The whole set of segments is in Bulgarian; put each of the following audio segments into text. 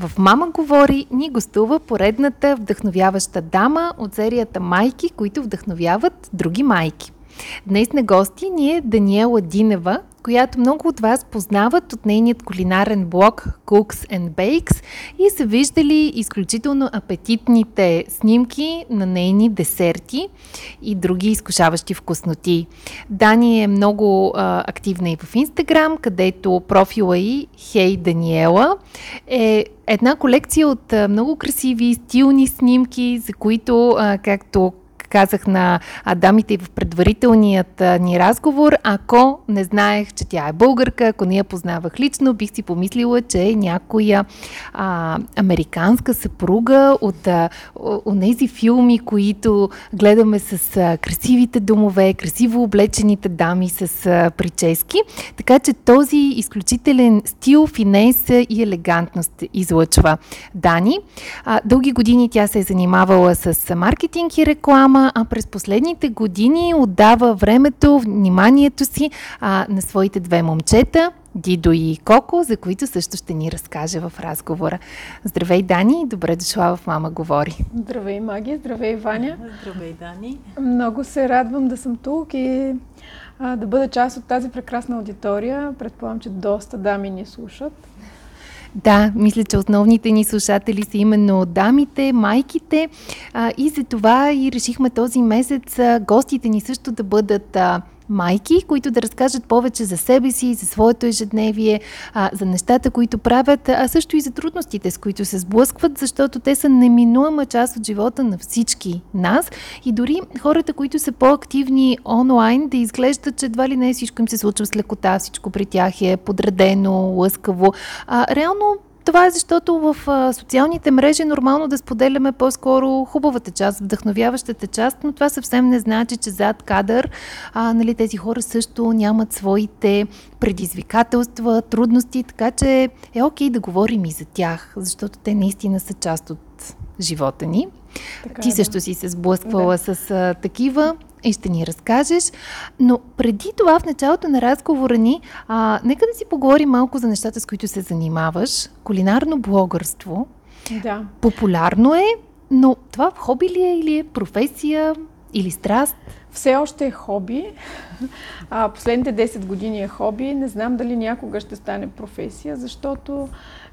в Мама говори ни гостува поредната вдъхновяваща дама от серията Майки, които вдъхновяват други майки. Днес на гости ни е Даниела Динева, която много от вас познават от нейният кулинарен блог Cooks and Bakes и са виждали изключително апетитните снимки на нейни десерти и други изкушаващи вкусноти. Дани е много а, активна и в Инстаграм, където профила и Хей Даниела е една колекция от много красиви, стилни снимки, за които, както казах на дамите в предварителният ни разговор, ако не знаех, че тя е българка, ако не я познавах лично, бих си помислила, че е някоя а, американска съпруга от тези филми, които гледаме с а, красивите домове, красиво облечените дами с а, прически. Така че този изключителен стил, финес и елегантност излъчва Дани. А, дълги години тя се е занимавала с маркетинг и реклама, реклама, а през последните години отдава времето, вниманието си а, на своите две момчета, Дидо и Коко, за които също ще ни разкаже в разговора. Здравей, Дани, добре дошла в Мама говори. Здравей, Маги, здравей, Ваня. Здравей, Дани. Много се радвам да съм тук и а, да бъда част от тази прекрасна аудитория. Предполагам, че доста дами ни слушат. Да, мисля, че основните ни слушатели са именно дамите, майките а, и за това и решихме този месец а, гостите ни също да бъдат а, майки, които да разкажат повече за себе си, за своето ежедневие, а, за нещата, които правят, а също и за трудностите, с които се сблъскват, защото те са неминуема част от живота на всички нас. И дори хората, които са по-активни онлайн, да изглеждат, че едва ли не всичко им се случва с лекота, всичко при тях е подредено, лъскаво. А, реално това е защото в социалните мрежи е нормално да споделяме по-скоро хубавата част, вдъхновяващата част, но това съвсем не значи, че зад кадър а, нали, тези хора също нямат своите предизвикателства, трудности, така че е окей да говорим и за тях, защото те наистина са част от живота ни. Така, Ти е, също да. си се сблъсквала да. с а, такива и ще ни разкажеш. Но преди това, в началото на разговора ни, а, нека да си поговорим малко за нещата, с които се занимаваш. Кулинарно блогърство. Да. Популярно е, но това хоби ли е или е професия или страст? Все още е хоби. А, последните 10 години е хоби. Не знам дали някога ще стане професия, защото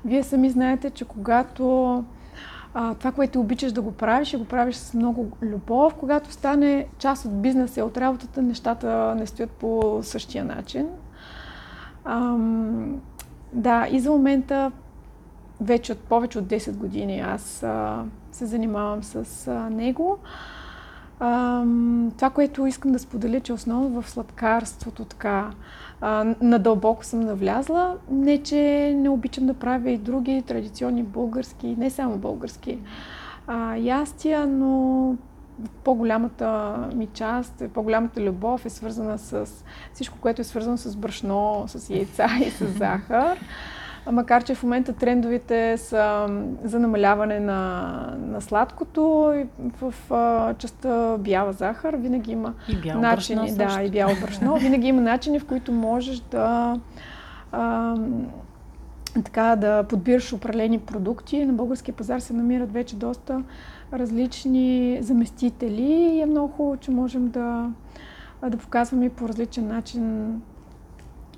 вие сами знаете, че когато а, това, което обичаш да го правиш и го правиш с много любов. Когато стане част от бизнеса и от работата, нещата не стоят по същия начин. Ам, да, и за момента вече от повече от 10 години аз а, се занимавам с а, него. А, това, което искам да споделя, че основно в сладкарството така а, надълбоко съм навлязла. Не, че не обичам да правя и други традиционни български, не само български а, ястия, но по-голямата ми част, по-голямата любов е свързана с всичко, което е свързано с брашно, с яйца и с захар. Макар, че в момента трендовите са за намаляване на, на сладкото и в а, частта бяла захар винаги има и бяло начини. Брашно да, и бяло брашно. Винаги има начини, в които можеш да а, така да подбираш определени продукти. На българския пазар се намират вече доста различни заместители и е много хубаво, че можем да, да показваме по различен начин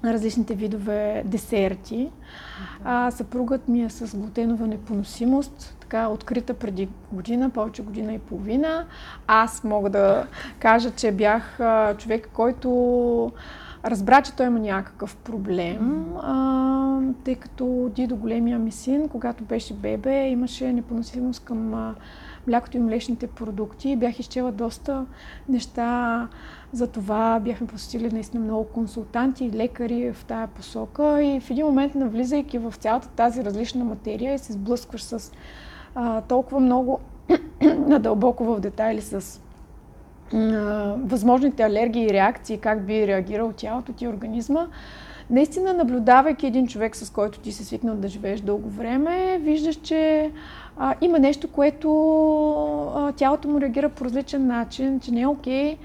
различните видове десерти. А, съпругът ми е с глутенова непоносимост, така открита преди година, повече година и половина. Аз мога да кажа, че бях а, човек, който разбра, че той има някакъв проблем, а, тъй като Дидо, големия ми син, когато беше бебе, имаше непоносимост към а, млякото и млечните продукти. Бях изчела доста неща за това бяхме посетили наистина много консултанти и лекари в тая посока и в един момент навлизайки в цялата тази различна материя и се сблъскваш с а, толкова много надълбоко в детайли с а, възможните алергии и реакции, как би реагирал тялото ти организма, наистина наблюдавайки един човек, с който ти си свикнал да живееш дълго време, виждаш, че а, има нещо, което а, тялото му реагира по различен начин, че не е окей. Okay,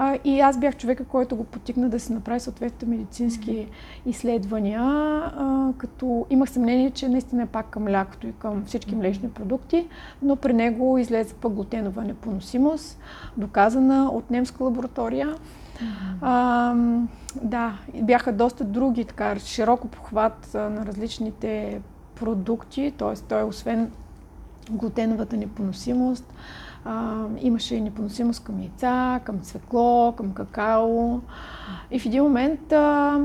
а, и аз бях човека, който го потикна да се направи съответните медицински mm-hmm. изследвания, а, като имах съмнение, че наистина е пак към млякото и към всички млечни продукти, но при него излезе пък глутенова непоносимост, доказана от немска лаборатория. Mm-hmm. А, да, бяха доста други, така, широко похват на различните продукти, т.е. той освен глутеновата непоносимост, а, имаше непоносимост към яйца, към цвекло, към какао. И в един момент а,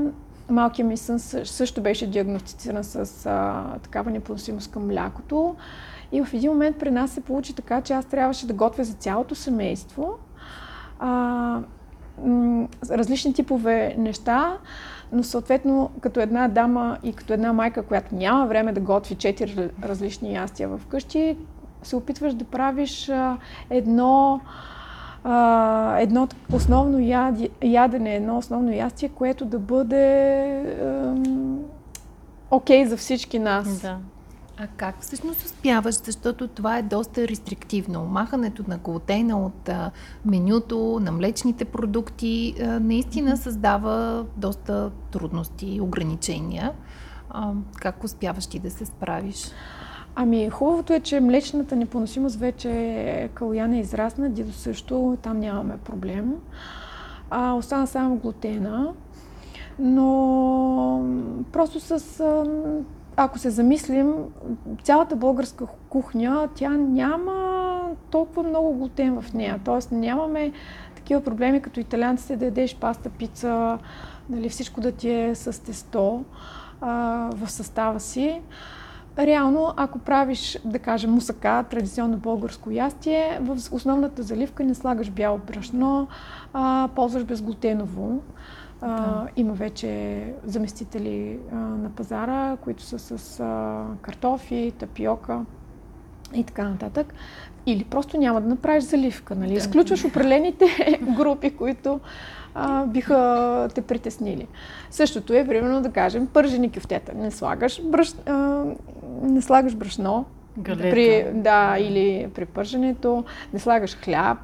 малкият ми сън също беше диагностициран с а, такава непоносимост към млякото. И в един момент при нас се получи така, че аз трябваше да готвя за цялото семейство а, различни типове неща, но съответно като една дама и като една майка, която няма време да готви четири различни ястия в къщи, се опитваш да правиш едно, едно основно ядене, едно основно ястие, което да бъде окей okay за всички нас. Да. А как всъщност успяваш, защото това е доста рестриктивно. Махането на глутена от а, менюто, на млечните продукти, а, наистина създава доста трудности и ограничения. А, как успяваш ти да се справиш? Ами, хубавото е, че млечната непоносимост вече е калояна израсна, дидо също, там нямаме проблем. А, остана само глутена, но просто с... Ако се замислим, цялата българска кухня, тя няма толкова много глутен в нея. Тоест нямаме такива проблеми, като италианците да ядеш паста, пица, нали, всичко да ти е с тесто а, в състава си. Реално, ако правиш, да кажем, мусака, традиционно българско ястие, в основната заливка не слагаш бяло брашно, а, ползваш безглутеново. Да. Има вече заместители а, на пазара, които са с а, картофи, тапиока и така нататък. Или просто няма да направиш заливка, нали? Изключваш определените групи, които а, биха те притеснили. Същото е, примерно, да кажем, пържени кюфтета. Не слагаш, бръш, а, не слагаш брашно, При, да, или при пърженето, не слагаш хляб,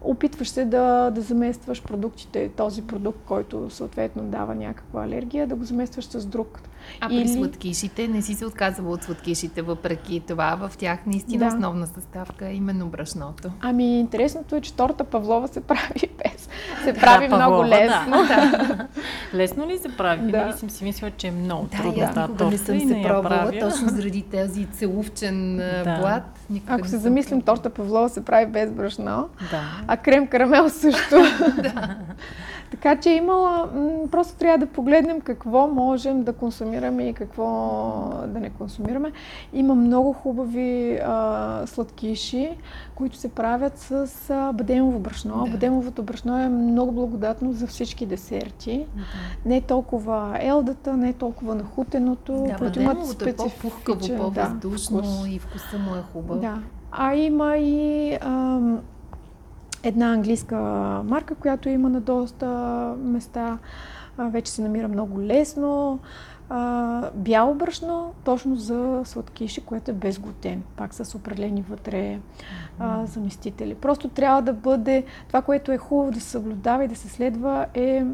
опитваш се да, да заместваш продуктите, този продукт, който съответно дава някаква алергия, да го заместваш с друг. А Или... при сладкишите не си се отказала от сладкишите, въпреки това в тях наистина да. основна съставка е именно брашното. Ами интересното е, че торта Павлова се прави без. Се прави да, много Павлова, лесно. Да. Лесно ли се прави? Да. Винаги съм си мисля, че е много да, трудно. Да, аз не съм се пробвала, точно заради този целувчен да. плат. Ако се замислим, торта Павлова се прави без брашно, да. а крем карамел също. да. Така че има, просто трябва да погледнем какво можем да консумираме и какво да не консумираме. Има много хубави а, сладкиши, които се правят с а, бадемово брашно. Да. Бадемовото брашно е много благодатно за всички десерти. Да. Не толкова елдата, не толкова нахутеното. Да, бадемовото е по-пухкаво, по-въздушно да, и вкуса му е хубав. Да. А има и... А, една английска марка, която има на доста места. Вече се намира много лесно. Бяло брашно, точно за сладкиши, което е без глутен. Пак с определени вътре а, заместители. Просто трябва да бъде, това, което е хубаво да се съблюдава и да се следва е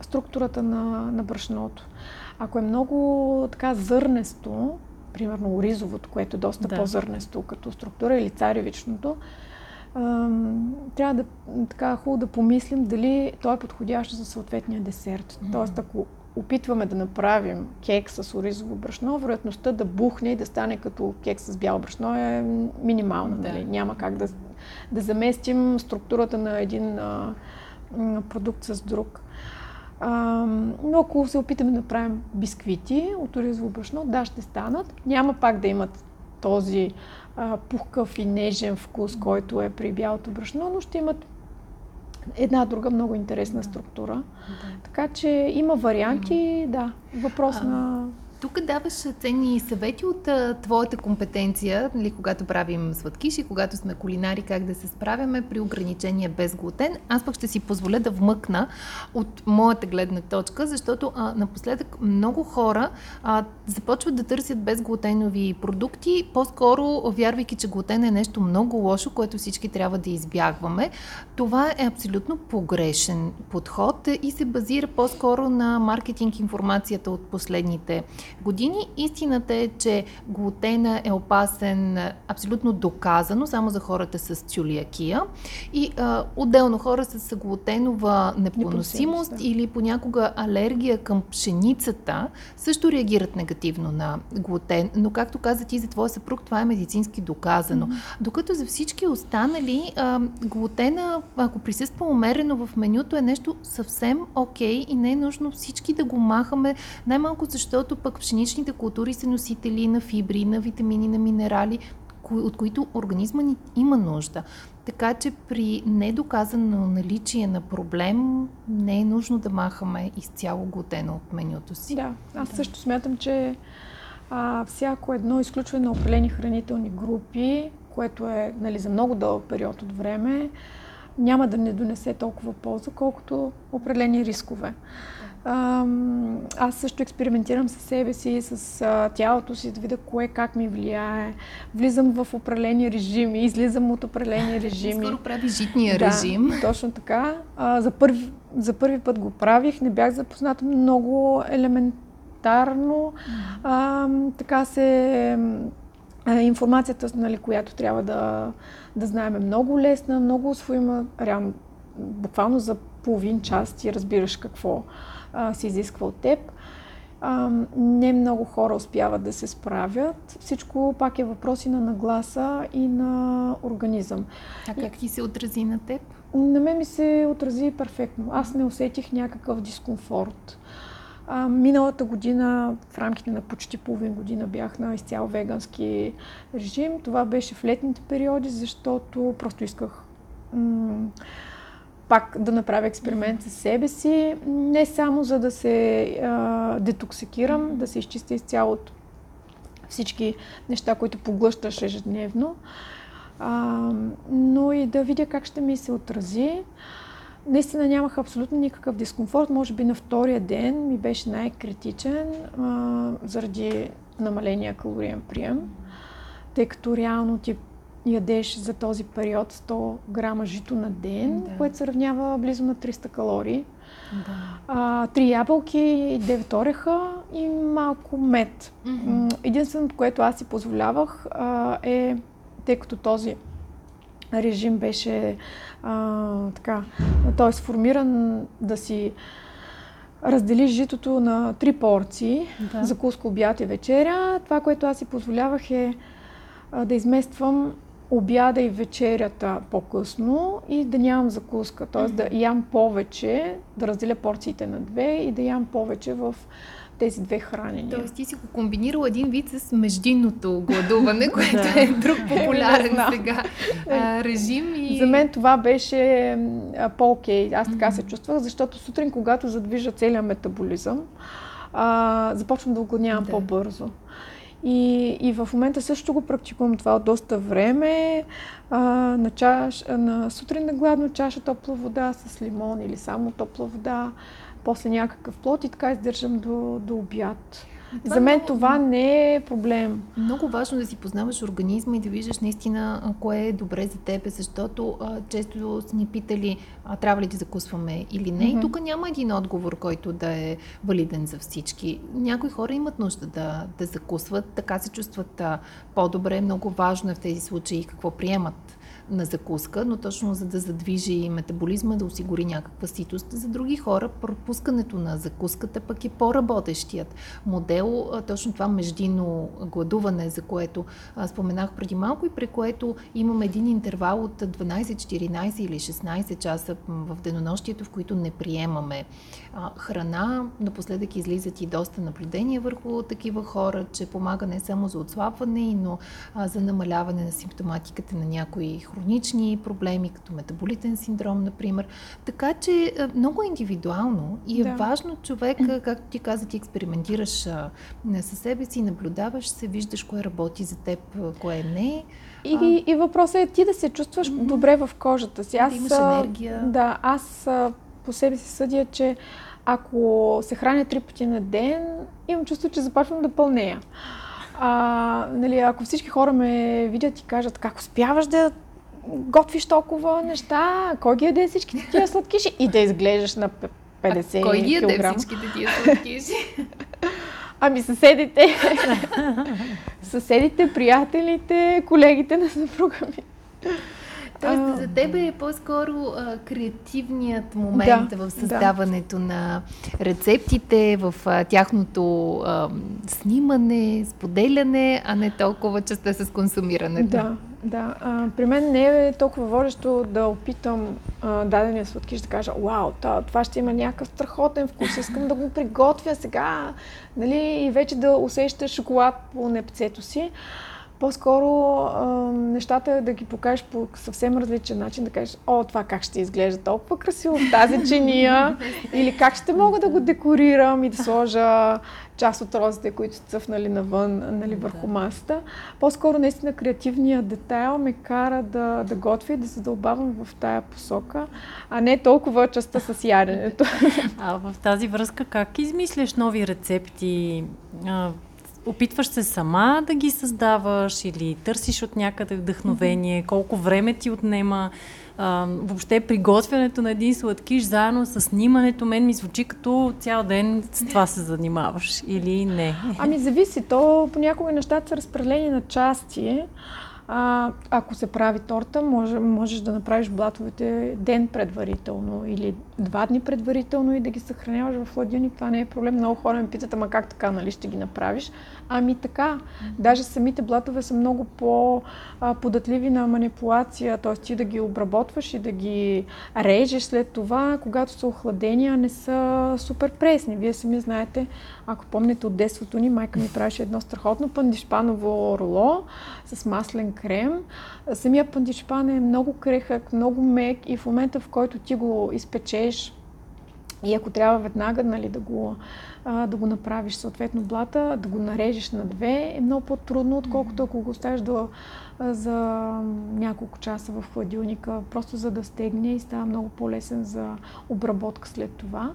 структурата на, на брашното. Ако е много така зърнесто, примерно оризовото, което е доста да. по-зърнесто като структура или царевичното, трябва да така хубаво да помислим дали той е подходящ за съответния десерт. Mm-hmm. Тоест, ако опитваме да направим кек с оризово брашно, вероятността да бухне и да стане като кек с бяло брашно е минимална. Да. Нали? Няма как да, да заместим структурата на един а, продукт с друг. А, но ако се опитаме да направим бисквити от оризово брашно, да, ще станат. Няма пак да имат този а, пухкав и нежен вкус, който е при бялото брашно, но ще имат една друга много интересна структура. Да. Така че има варианти, да, въпрос а, на Тук даваш ценни съвети от а, твоята компетенция, нали, когато правим сладкиши, когато сме кулинари, как да се справяме при ограничения без глутен. Аз пък ще си позволя да вмъкна от моята гледна точка, защото а, напоследък много хора а, започват да търсят безглутенови продукти, по-скоро вярвайки, че глутен е нещо много лошо, което всички трябва да избягваме. Това е абсолютно погрешен подход и се базира по-скоро на маркетинг информацията от последните години. Истината е, че глутена е опасен абсолютно доказано само за хората с цюлиакия и а, отделно хора с глутенова непоносимост да. или понякога алергия към пшеницата също реагират негативно на глутен. Но както каза ти за твоя съпруг, това е медицински доказано. Mm-hmm. Докато за всички останали а, глутена, ако присъства умерено в менюто, е нещо съвсем окей okay и не е нужно всички да го махаме, най-малко защото пък пшеничните култури са носители на фибри, на витамини, на минерали, от които организма ни има нужда. Така че при недоказано наличие на проблем не е нужно да махаме изцяло глутена от менюто си. Да, аз да. също смятам, че а, всяко едно изключване на определени хранителни групи, което е нали, за много дълъг период от време, няма да не донесе толкова полза, колкото определени рискове. Аз също експериментирам със себе си, с тялото си, да видя кое как ми влияе. Влизам в определени режими, излизам от определени режими. Скоро прави житния да, режим. точно така. За, първи, за първи път го правих, не бях запозната много елементарно. А, така се информацията, нали, която трябва да, да знаем е много лесна, много освоима, реално, буквално за половин час ти разбираш какво а, се изисква от теб. А, не много хора успяват да се справят. Всичко пак е въпроси на нагласа и на организъм. А как ти се отрази на теб? На мен ми се отрази перфектно. Аз не усетих някакъв дискомфорт. А, миналата година, в рамките на почти половин година, бях на изцяло вегански режим. Това беше в летните периоди, защото просто исках м- пак да направя експеримент с себе си, не само за да се а, детоксикирам, да се изчистя изцяло от всички неща, които поглъщаш ежедневно, а, но и да видя как ще ми се отрази. Наистина нямах абсолютно никакъв дискомфорт. Може би на втория ден ми беше най-критичен а, заради намаления калориен прием, тъй като реално ти ядеш за този период 100 грама жито на ден, да. което се равнява близо на 300 калории. Да. А, три ябълки, 9 ореха и малко мед. Mm-hmm. Единственото, което аз си позволявах а, е, тъй като този режим беше а, така, т.е. сформиран да си раздели житото на три порции, да. закуска, обяд и вечеря. Това, което аз си позволявах е да измествам обяда и вечерята по-късно и да нямам закуска. Т.е. да ям повече, да разделя порциите на две и да ям повече в тези две хранения. Тоест ти си го комбинирал един вид с междинното гладуване, което е друг популярен сега а, режим. И... За мен това беше по-окей. Аз така се чувствах, защото сутрин, когато задвижа целият метаболизъм, а, започвам да огладнявам да. по-бързо. И, и в момента също го практикувам това от доста време. А, на, чаш, на сутрин на гладно чаша топла вода с лимон или само топла вода, после някакъв плод и така издържам до, до обяд. Това За мен много... това не е проблем. Много важно да си познаваш организма и да виждаш наистина кое е добре за теб, защото а, често са ни питали а, трябва ли да закусваме или не. Mm-hmm. И тук няма един отговор, който да е валиден за всички. Някои хора имат нужда да, да закусват, така се чувстват а, по-добре. Много важно е в тези случаи какво приемат на закуска, но точно за да задвижи метаболизма, да осигури някаква ситост. За други хора пропускането на закуската пък е по-работещият модел, точно това междинно гладуване, за което споменах преди малко и при което имам един интервал от 12, 14 или 16 часа в денонощието, в които не приемаме храна. Напоследък излизат и доста наблюдения върху такива хора, че помага не само за отслабване, но за намаляване на симптоматиката на някои хронични проблеми, като метаболитен синдром, например. Така че много е индивидуално и е да. важно човек, както ти каза, ти експериментираш със себе си, наблюдаваш се, виждаш кое работи за теб, кое не. И, а... и въпросът е ти да се чувстваш mm-hmm. добре в кожата си. Аз, да имаш енергия. Да, аз по себе си съдя, че ако се храня три пъти на ден, имам чувство, че започвам да пълнея. А, нали, ако всички хора ме видят и кажат как успяваш да готвиш толкова неща, кой ги яде всичките тия сладкиши и да изглеждаш на 50 а кой ги яде всичките тия сладкиши? Ами съседите. съседите, приятелите, колегите на съпруга ми. Тоест, а, за теб е по-скоро а, креативният момент да, в създаването да. на рецептите, в а, тяхното а, снимане, споделяне, а не толкова частта с консумирането. Да, да. А, при мен не е толкова водещо да опитам а, дадения сладкиш да кажа, вау, това, ще има някакъв страхотен вкус, искам да го приготвя сега, нали, и вече да усеща шоколад по непцето си. По-скоро а, нещата да ги покажеш по съвсем различен начин, да кажеш, о, това как ще изглежда толкова красиво в тази чиния, или как ще мога да го декорирам и да сложа част от розите, които са цъфнали навън, нали, върху масата. По-скоро наистина креативният детайл ме кара да, да готвя и да задълбавам в тая посока, а не толкова частта с яденето. А в тази връзка как измисляш нови рецепти? Опитваш се сама да ги създаваш или търсиш от някъде вдъхновение? Колко време ти отнема? А, въобще приготвянето на един сладкиш заедно с снимането, мен ми звучи като цял ден с това се занимаваш или не? Ами зависи. То понякога нещата са разпределени на части. А, ако се прави торта, може, можеш да направиш блатовете ден предварително или два дни предварително и да ги съхраняваш в хладилник. Това не е проблем. Много хора ме питат, ама как така, нали ще ги направиш? Ами така. Даже самите блатове са много по-податливи на манипулация, т.е. ти да ги обработваш и да ги режеш след това, когато са охладени, а не са супер пресни. Вие сами знаете, ако помните от детството ни, майка ми правеше едно страхотно пандишпаново роло с маслен крем. Самия пандишпан е много крехък, много мек и в момента, в който ти го изпечеш, и ако трябва веднага нали, да, го, а, да го направиш съответно блата, да го нарежеш на две, е много по-трудно, отколкото ако го оставиш да, за няколко часа в хладилника, просто за да стегне и става много по-лесен за обработка след това.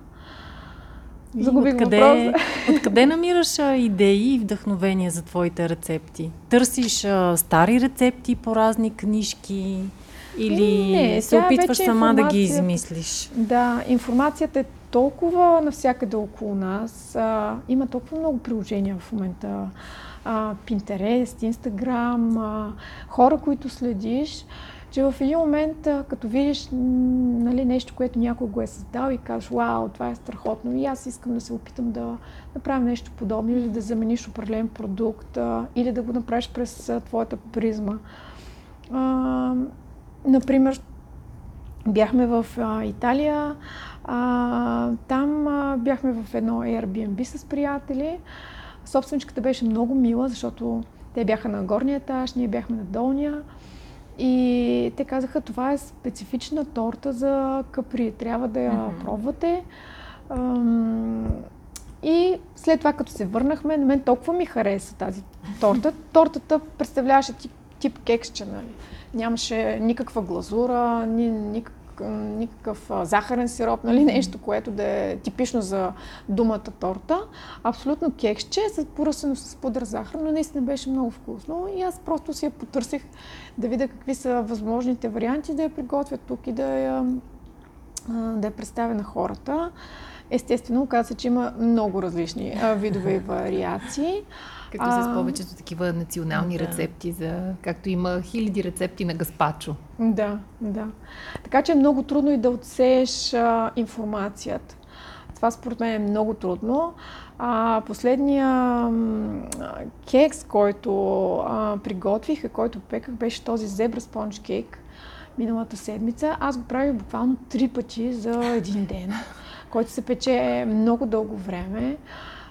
Загубих откъде, откъде намираш а, идеи и вдъхновения за твоите рецепти? Търсиш а, стари рецепти по разни книжки? Или не, се опитваш сама да ги измислиш? Да, информацията е толкова навсякъде около нас. А, има толкова много приложения в момента. А, а, хора, които следиш, че в един момент, а, като видиш нали, нещо, което някой го е създал и кажеш, вау, това е страхотно и аз искам да се опитам да направя нещо подобно или да замениш определен продукт а, или да го направиш през а, твоята призма. А, например, бяхме в а, Италия, а, там а, бяхме в едно Airbnb с приятели. Собственичката беше много мила, защото те бяха на горния етаж, ние бяхме на долния. И те казаха, това е специфична торта за капри, трябва да я mm-hmm. пробвате. И след това, като се върнахме, на мен толкова ми хареса тази торта. Тортата представляваше тип, тип кексче, нали? Нямаше никаква глазура, ни, никак, никакъв захарен сироп, нали, нещо, което да е типично за думата торта. Абсолютно кексче, поръсено с пудър захар, но наистина беше много вкусно. И аз просто си я потърсих да видя какви са възможните варианти да я приготвя тук и да я, да я представя на хората. Естествено, оказа се, че има много различни видове и вариации. Като а... с повечето такива национални да. рецепти, за, както има хиляди рецепти на гаспачо. Да, да. Така че е много трудно и да отсееш а, информацията. Това според мен е много трудно. А, последния а, кекс, който а, приготвих и който пеках, беше този зебра спонж кейк миналата седмица. Аз го правих буквално три пъти за един ден, който се пече много дълго време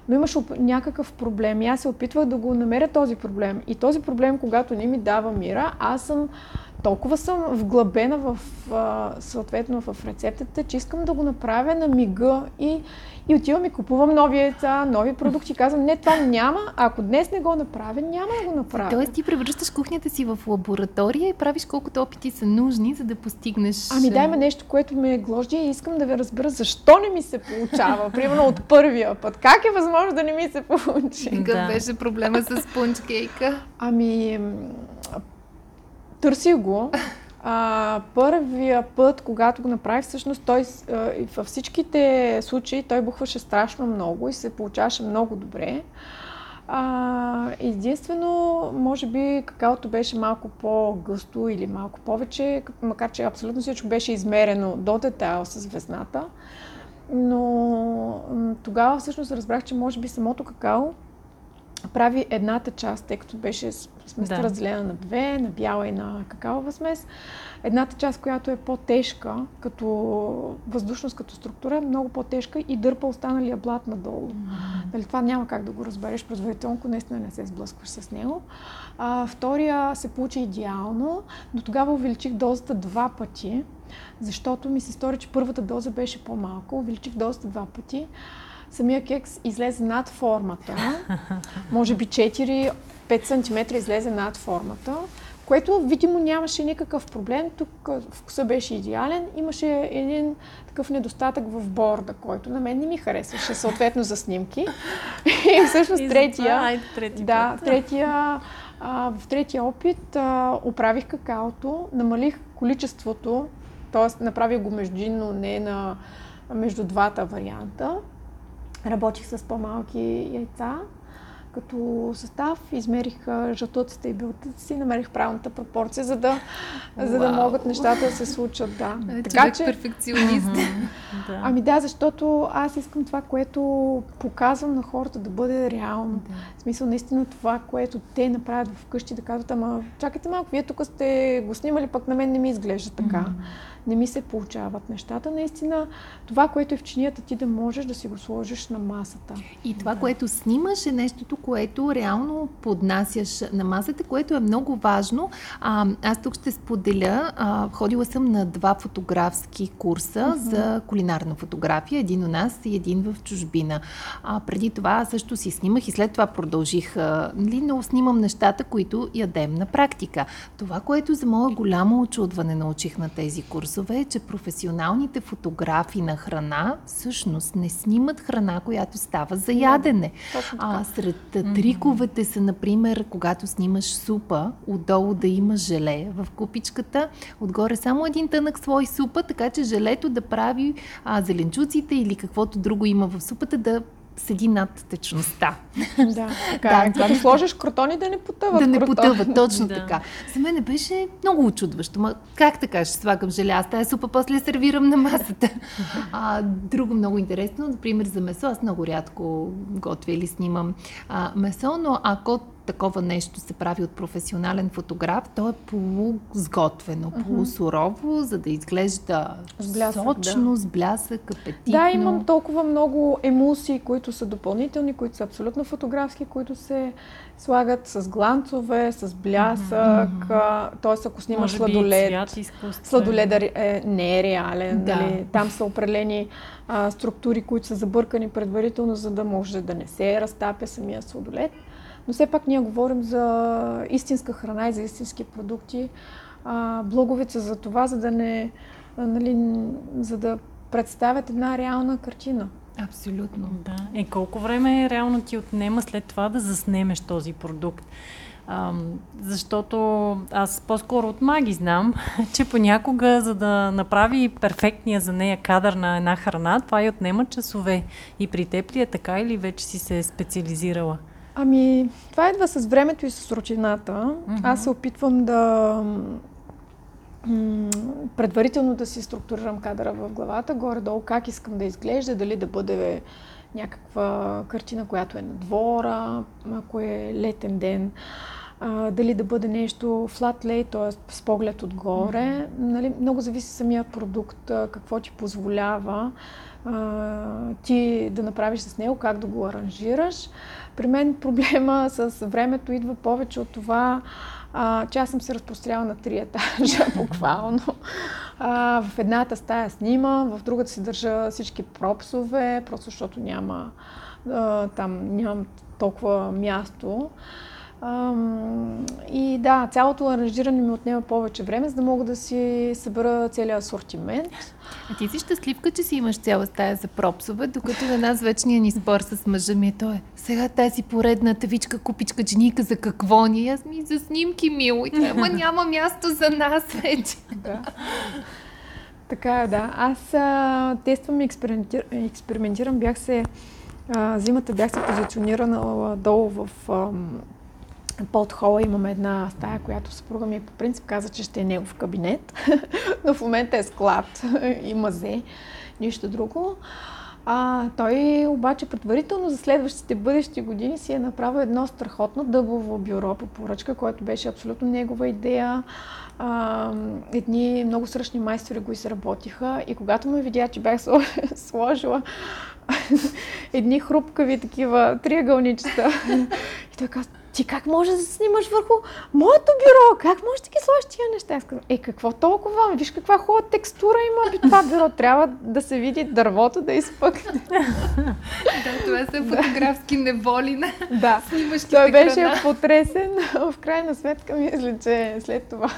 но имаш някакъв проблем. И аз се опитвах да го намеря този проблем. И този проблем, когато не ми дава мира, аз съм толкова съм вглъбена в, а, съответно в рецептата, че искам да го направя на мига и, и отивам и купувам нови яйца, нови продукти. Казвам, не, това няма. Ако днес не го направя, няма да го направя. Тоест ти превръщаш кухнята си в лаборатория и правиш колкото опити са нужни, за да постигнеш... Ами да, има нещо, което ме гложди и искам да ви разбера защо не ми се получава. Примерно от първия път. Как е възможно да не ми се получи? Какъв да. беше проблема с пунчкейка? Ами, търси го. А, първия път, когато го направих, всъщност той а, във всичките случаи той бухваше страшно много и се получаваше много добре. А, единствено, може би какаото беше малко по-гъсто или малко повече, макар че абсолютно всичко беше измерено до детайл с везната. Но тогава всъщност разбрах, че може би самото какао прави едната част, тъй като беше сместа да. разделена на две, на бяла и на какаова смес. Едната част, която е по-тежка, като въздушност, като структура, е много по-тежка и дърпа останалия блат надолу. Mm-hmm. Това няма как да го разбереш предварително, ако наистина не се сблъскваш с него. А, втория се получи идеално, но тогава увеличих дозата два пъти, защото ми се стори, че първата доза беше по-малко. Увеличих дозата два пъти самия кекс излезе над формата. Може би 4-5 см излезе над формата, което видимо нямаше никакъв проблем. Тук вкуса беше идеален. Имаше един такъв недостатък в борда, който на мен не ми харесваше, съответно за снимки. И всъщност третия, да, третия, а, в третия опит а, оправих какаото, намалих количеството, т.е. направих го междинно, не на между двата варианта Работих с по-малки яйца. Като състав измерих жълтуците и белтъците си, намерих правилната пропорция, за да, за да могат нещата да се случат. Да. Е, така, че... перфекционист. да. Ами да, защото аз искам това, което показвам на хората да бъде реално. Да. В смисъл, наистина това, което те направят вкъщи, да казват, ама чакайте малко, вие тук сте го снимали, пък на мен не ми изглежда така. Mm-hmm не ми се получават нещата. Наистина, това, което е в чинията, ти да можеш да си го сложиш на масата. И това, да. което снимаш е нещото, което реално поднасяш на масата, което е много важно. А, аз тук ще споделя, а, ходила съм на два фотографски курса uh-huh. за кулинарна фотография, един у нас и един в чужбина. А, преди това също си снимах и след това продължих, а, нали, но снимам нещата, които ядем на практика. Това, което за мое голямо очудване научих на тези курси, курсове е, че професионалните фотографи на храна всъщност не снимат храна, която става за ядене. А, сред триковете са, например, когато снимаш супа, отдолу да има желе в купичката, отгоре само един тънък слой супа, така че желето да прави а, зеленчуците или каквото друго има в супата да седи над течността. Да, така да, е. Когато сложиш кротони да не потъват. Да не потъват, точно да. така. За мен беше много очудващо. Ма как така ще слагам желя? Аз тази супа после сервирам на масата. А, друго много интересно, например за месо, аз много рядко готвя или снимам а, месо, но ако такова нещо се прави от професионален фотограф, то е полусготвено, uh-huh. полусурово, за да изглежда с блясък, сочно, да. с блясък, апетитно. Да, имам толкова много емулсии, които са допълнителни, които са абсолютно фотографски, които се слагат с гланцове, с блясък, uh-huh. т.е. ако снимаш Може сладолед, сладолед е, не е реален, да. нали? там са определени а, структури, които са забъркани предварително, за да може да не се разтапя самия сладолед. Но все пак ние говорим за истинска храна и за истински продукти. А, блоговица за това, за да не, нали, за да представят една реална картина. Абсолютно. Да. Е, колко време реално ти отнема след това да заснемеш този продукт? А, защото аз по-скоро от маги знам, че понякога, за да направи перфектния за нея кадър на една храна, това и отнема часове. И при теб ли е така или вече си се специализирала? Ами, това идва с времето и с рутината. Mm-hmm. Аз се опитвам да предварително да си структурирам кадъра в главата, горе-долу как искам да изглежда, дали да бъде някаква картина, която е на двора, ако е летен ден. а, дали да бъде нещо flat lay, т.е. с поглед отгоре. Mm-hmm. Нали, много зависи самия продукт, какво ти позволява ти да направиш с него, как да го аранжираш. При мен проблема с времето идва повече от това, а, че аз съм се разпростряла на три етажа, буквално. А, в едната стая снимам, в другата си държа всички пропсове, просто защото няма, а, там нямам толкова място. И да, цялото аранжиране ми отнема повече време, за да мога да си събера целият асортимент. А ти си щастливка, че си имаш цяла стая за пропсове, докато на нас вечния ни спор с мъжа ми е той. Е, сега тази поредна тавичка, купичка, дженика за какво ни? Аз ми за снимки, мило. И ама няма място за нас вече. Да. Така е, да. Аз а, тествам и експериментир, експериментирам. Бях се, а, зимата бях се позиционирана долу в а, под хола имаме една стая, която съпруга ми по принцип каза, че ще е негов кабинет, но в момента е склад и мазе, нищо друго. А, той обаче предварително за следващите бъдещи години си е направил едно страхотно дъбово бюро по поръчка, което беше абсолютно негова идея. А, едни много сръчни майстори го изработиха и когато ме видя, че бях сложила едни хрупкави такива триъгълничета и той каза, ти как можеш да снимаш върху моето бюро? Как можеш да ги сложиш тия неща? Казвам, е, какво толкова? Виж каква хубава текстура има това бюро. Трябва да се види дървото да изпъкне. да, това са фотографски неволи на да. Той беше потресен. В крайна сметка мисля, че след това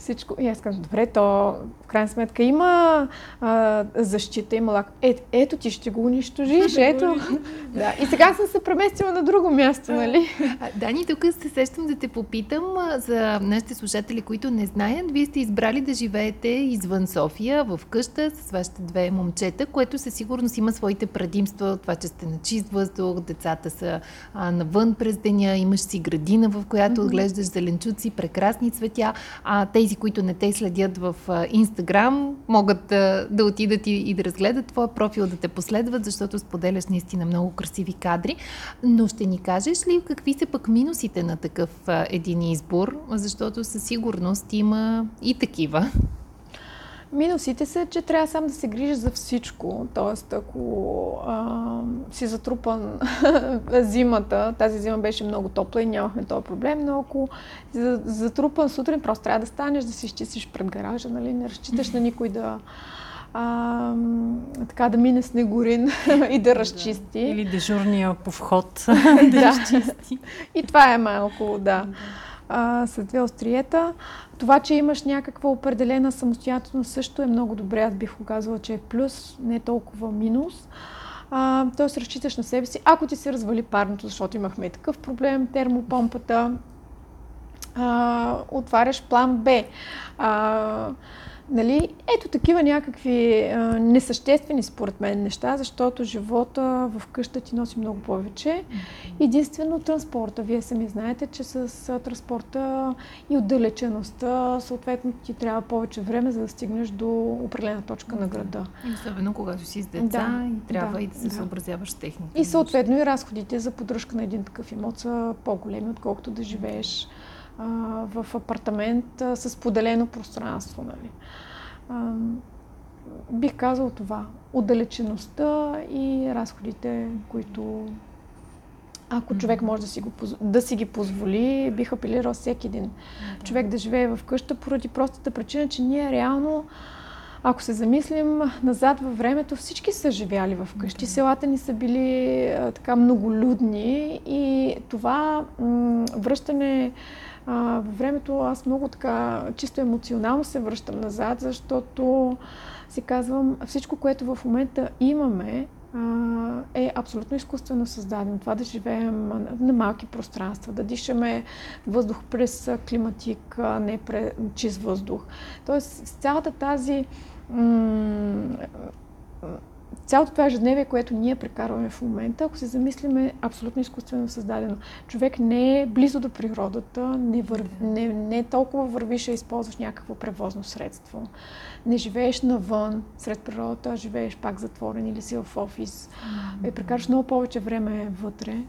всичко. И аз казвам, добре, то в крайна сметка има а, защита, има лак. Е, ето ти ще го унищожиш, ето. да. И сега съм се преместила на друго място, нали? Дани, тук се сещам да те попитам за нашите слушатели, които не знаят. Вие сте избрали да живеете извън София, в къща с вашите две момчета, което със сигурност има своите предимства това, че сте на чист въздух, децата са а, навън през деня, имаш си градина, в която отглеждаш зеленчуци, прекрасни цветя, а тези тези, които не те следят в Инстаграм, могат да, да отидат и, и да разгледат твоя профил, да те последват, защото споделяш наистина много красиви кадри. Но ще ни кажеш ли какви са пък минусите на такъв един избор, защото със сигурност има и такива. Минусите са, че трябва сам да се грижиш за всичко. Тоест, ако а, си затрупан зимата, тази зима беше много топла и нямахме този проблем, но ако си затрупан сутрин, просто трябва да станеш, да си изчистиш пред гаража, нали? не разчиташ на никой да, а, така да мине снегорин и да разчисти. Или дежурния по вход да разчисти. И това е малко, да. А, с две остриета. Това, че имаш някаква определена самостоятелност също е много добре. Аз бих казала, че е плюс, не толкова минус. А, Тоест разчиташ на себе си. Ако ти се развали парното, защото имахме и такъв проблем, термопомпата, а, отваряш план Б. А, Нали, ето такива някакви а, несъществени според мен неща, защото живота в къща ти носи много повече. Единствено транспорта. Вие сами знаете, че с а, транспорта и отдалечеността, съответно ти трябва повече време, за да стигнеш до определена точка на града. И особено когато си с деца да, и трябва да, и да се да. съобразяваш с техните. И съответно и разходите за поддръжка на един такъв имот са по-големи, отколкото да живееш в апартамент а, с поделено пространство. Нали. А, бих казал това. Отдалечеността и разходите, които ако човек може да си, го, да си ги позволи, бих апелирал всеки един да. човек да живее в къща, поради простата причина, че ние реално, ако се замислим назад във времето, всички са живяли в къщи. Да. Селата ни са били така многолюдни и това м- връщане а, във времето аз много така чисто емоционално се връщам назад, защото си казвам, всичко, което в момента имаме, е абсолютно изкуствено създадено. Това да живеем на малки пространства, да дишаме въздух през климатик, не през чист въздух. Тоест, цялата тази м- цялото това ежедневие, което ние прекарваме в момента, ако се замислим, е абсолютно изкуствено създадено. Човек не е близо до природата, не, вър... не, не толкова вървиш а използваш някакво превозно средство. Не живееш навън, сред природата, живееш пак затворен или си в офис. И прекараш много повече време вътре.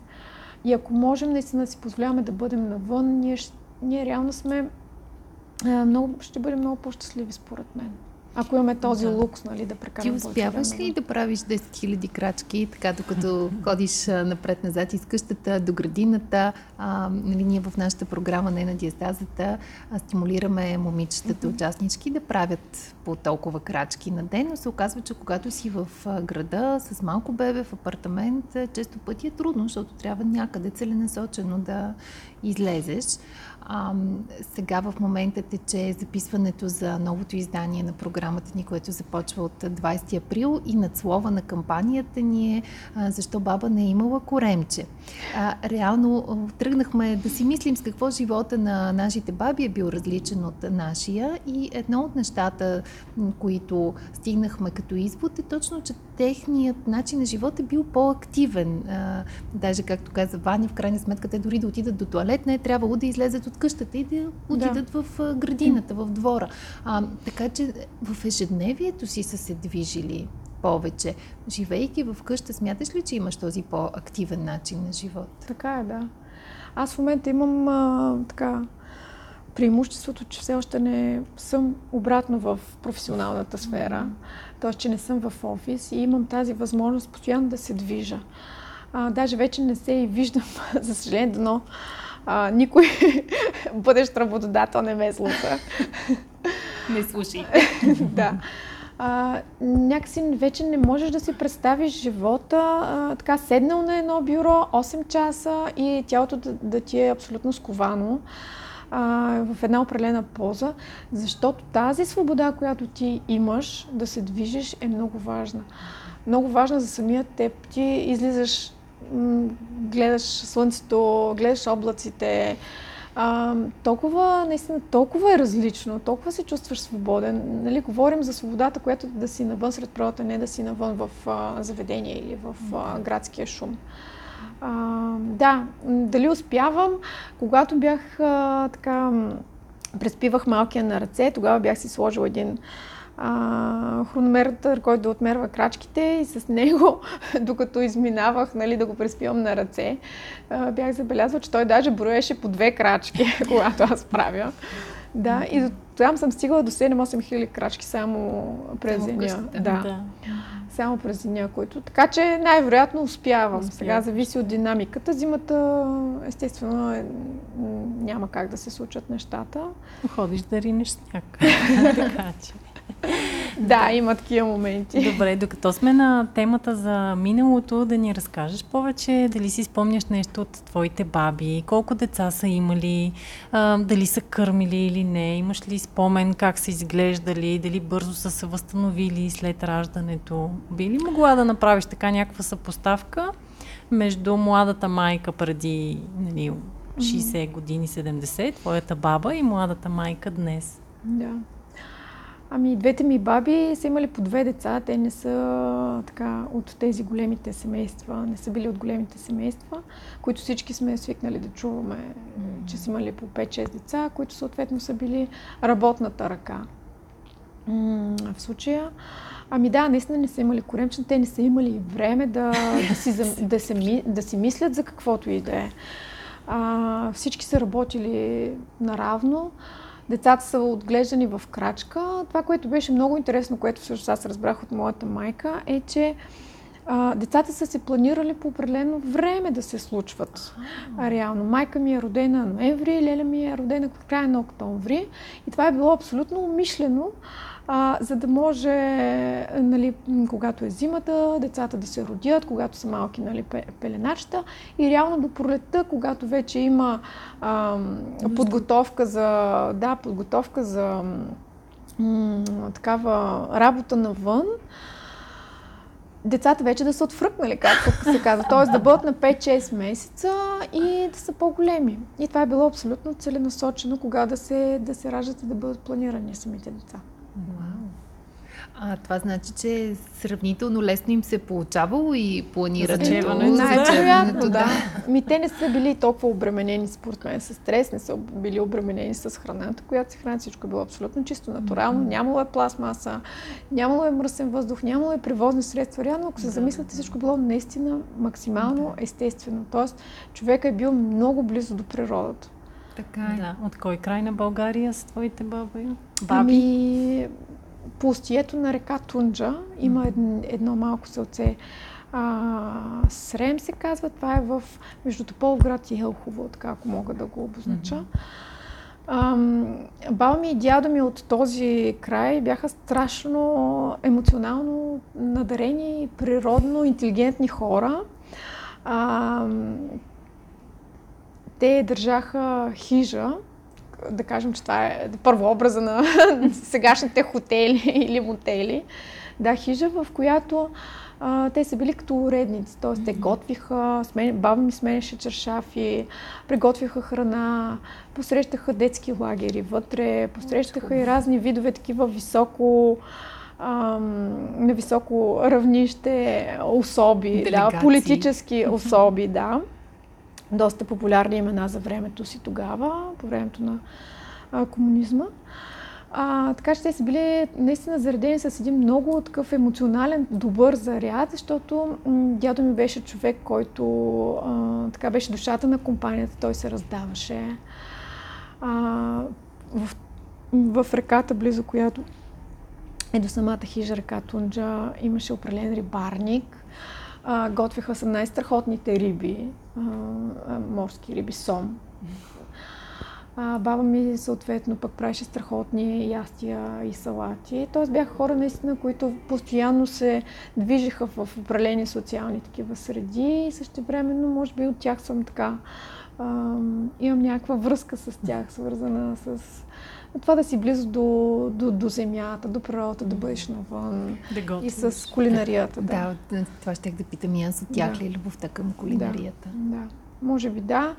И ако можем наистина да си позволяваме да бъдем навън, ние, ние реално сме много, ще бъдем много по-щастливи, според мен. Ако имаме този да. лукс, нали, да прекараме Ти успяваш ли да правиш 10 000 крачки, така докато ходиш напред-назад из къщата, до градината? А, нали, ние в нашата програма Не на диастазата а, стимулираме момичетата, mm-hmm. участнички да правят по толкова крачки на ден, но се оказва, че когато си в града с малко бебе в апартамент, често пъти е трудно, защото трябва някъде целенасочено да излезеш. А, сега в момента тече записването за новото издание на програмата ни, което започва от 20 април и надслова на кампанията ни е защо баба не е имала коремче. А, реално тръгнахме да си мислим с какво живота на нашите баби е бил различен от нашия и едно от нещата, които стигнахме като извод е точно, че техният начин на живот е бил по-активен. А, даже, както каза Ваня, в крайна сметка те дори да отидат до туалет, не е трябвало да излезат от къщата и да отидат да. в градината, в двора. А, така че в ежедневието си са се движили повече. Живейки в къща, смяташ ли, че имаш този по-активен начин на живот? Така е, да. Аз в момента имам а, така преимуществото, че все още не съм обратно в професионалната сфера, mm-hmm. т.е. че не съм в офис и имам тази възможност постоянно да се движа. А, даже вече не се и виждам, за съжаление, но а, никой бъдещ работодател не ме слуша. Не слушай. да. А, някакси вече не можеш да си представиш живота а, така седнал на едно бюро 8 часа и тялото да, да ти е абсолютно сковано а, в една определена поза, защото тази свобода, която ти имаш да се движиш е много важна. Много важна за самия теб. Ти излизаш гледаш слънцето, гледаш облаците. А, толкова, наистина, толкова е различно, толкова се чувстваш свободен. Нали, говорим за свободата, която да си навън сред природата, не да си навън в а, заведение или в а, градския шум. А, да, дали успявам? Когато бях а, така, преспивах малкия на ръце, тогава бях си сложила един а, хронометър, който да отмерва крачките и с него, докато изминавах, нали, да го преспивам на ръце, а, бях забелязала, че той даже броеше по две крачки, когато аз правя. Да, и там съм стигала до 7-8 хиляди крачки само през деня. Да. да. Само през деня, които... Така че най-вероятно успявам. Успя. Сега зависи от динамиката. Зимата, естествено, е, няма как да се случат нещата. Ходиш да ринеш сняг. така че да, има такива моменти. Добре, докато сме на темата за миналото, да ни разкажеш повече, дали си спомняш нещо от твоите баби, колко деца са имали, а, дали са кърмили или не, имаш ли спомен как са изглеждали, дали бързо са се възстановили след раждането. Би ли могла да направиш така някаква съпоставка между младата майка преди нали, 60 години, 70, твоята баба и младата майка днес? Да. Ами, двете ми баби са имали по две деца. Те не са така от тези големите семейства, не са били от големите семейства, които всички сме свикнали да чуваме, mm-hmm. че са имали по 5-6 деца, които съответно са били работната ръка. в случая, ами да, наистина не са имали коремчен, те не са имали време да, да, си, да, се, да си мислят за каквото и да е. А, всички са работили наравно. Децата са отглеждани в крачка. Това, което беше много интересно, което всъщност аз разбрах от моята майка, е, че а, децата са се планирали по определено време да се случват. А, реално. Майка ми е родена ноември, Леля ми е родена в края на октомври. И това е било абсолютно умишлено а, за да може, нали, когато е зимата, децата да се родят, когато са малки нали, пеленачета и реално до пролетта, когато вече има а, подготовка за, да, подготовка за м- такава работа навън, децата вече да са отфръкнали, както се казва. Т.е. да бъдат на 5-6 месеца и да са по-големи. И това е било абсолютно целенасочено, кога да се, да се раждат и да бъдат планирани самите деца. Вау! А това значи, че сравнително лесно им се е получавало и планирането. Зачеването. Най-вероятно, да. Ми те не са били толкова обременени, според мен, с стрес, не са били обременени с храната, която се хранят. Всичко е било абсолютно чисто, натурално. Нямало е пластмаса, нямало е мръсен въздух, нямало е превозни средства. Реално, ако се замислите, всичко е било наистина максимално естествено. Тоест, човека е бил много близо до природата. Така е. Да. От кой край на България са твоите баби? Баби? Ами, по устието на река Тунджа има едно, едно малко селце. А, Срем се казва, това е в между Тополград и Елхово, така ако мога да го обознача. Ам, баба ми и дядо ми от този край бяха страшно емоционално надарени, природно, интелигентни хора. Ам, те държаха хижа, да кажем, че това е първо образа на сегашните хотели или мотели. Да, хижа, в която а, те са били като уредници, т.е. те готвиха, смен... баба ми сменяше чершафи, приготвяха храна, посрещаха детски лагери вътре, посрещаха и разни видове такива високо на високо равнище особи, да, политически особи, да. Доста популярни имена за времето си тогава, по времето на а, комунизма. А, така че те са били наистина заредени с един много такъв емоционален, добър заряд, защото м- дядо ми беше човек, който а, така беше душата на компанията, той се раздаваше. А, в, в реката, близо която е до самата хижа река Тунджа, имаше определен рибарник. А, готвиха се най-страхотните риби, морски риби, сом. А, баба ми съответно пък правеше страхотни ястия и салати. Тоест бяха хора наистина, които постоянно се движеха в определени социални такива среди и също времено, може би от тях съм така, а, имам някаква връзка с тях, свързана с това да си близо до, до, до земята, до природата, да бъдеш навън Да и с кулинарията. Да, Да, от- това ще да питам и аз от тях Да. ли е любовта към кулинарията. да. Може би да.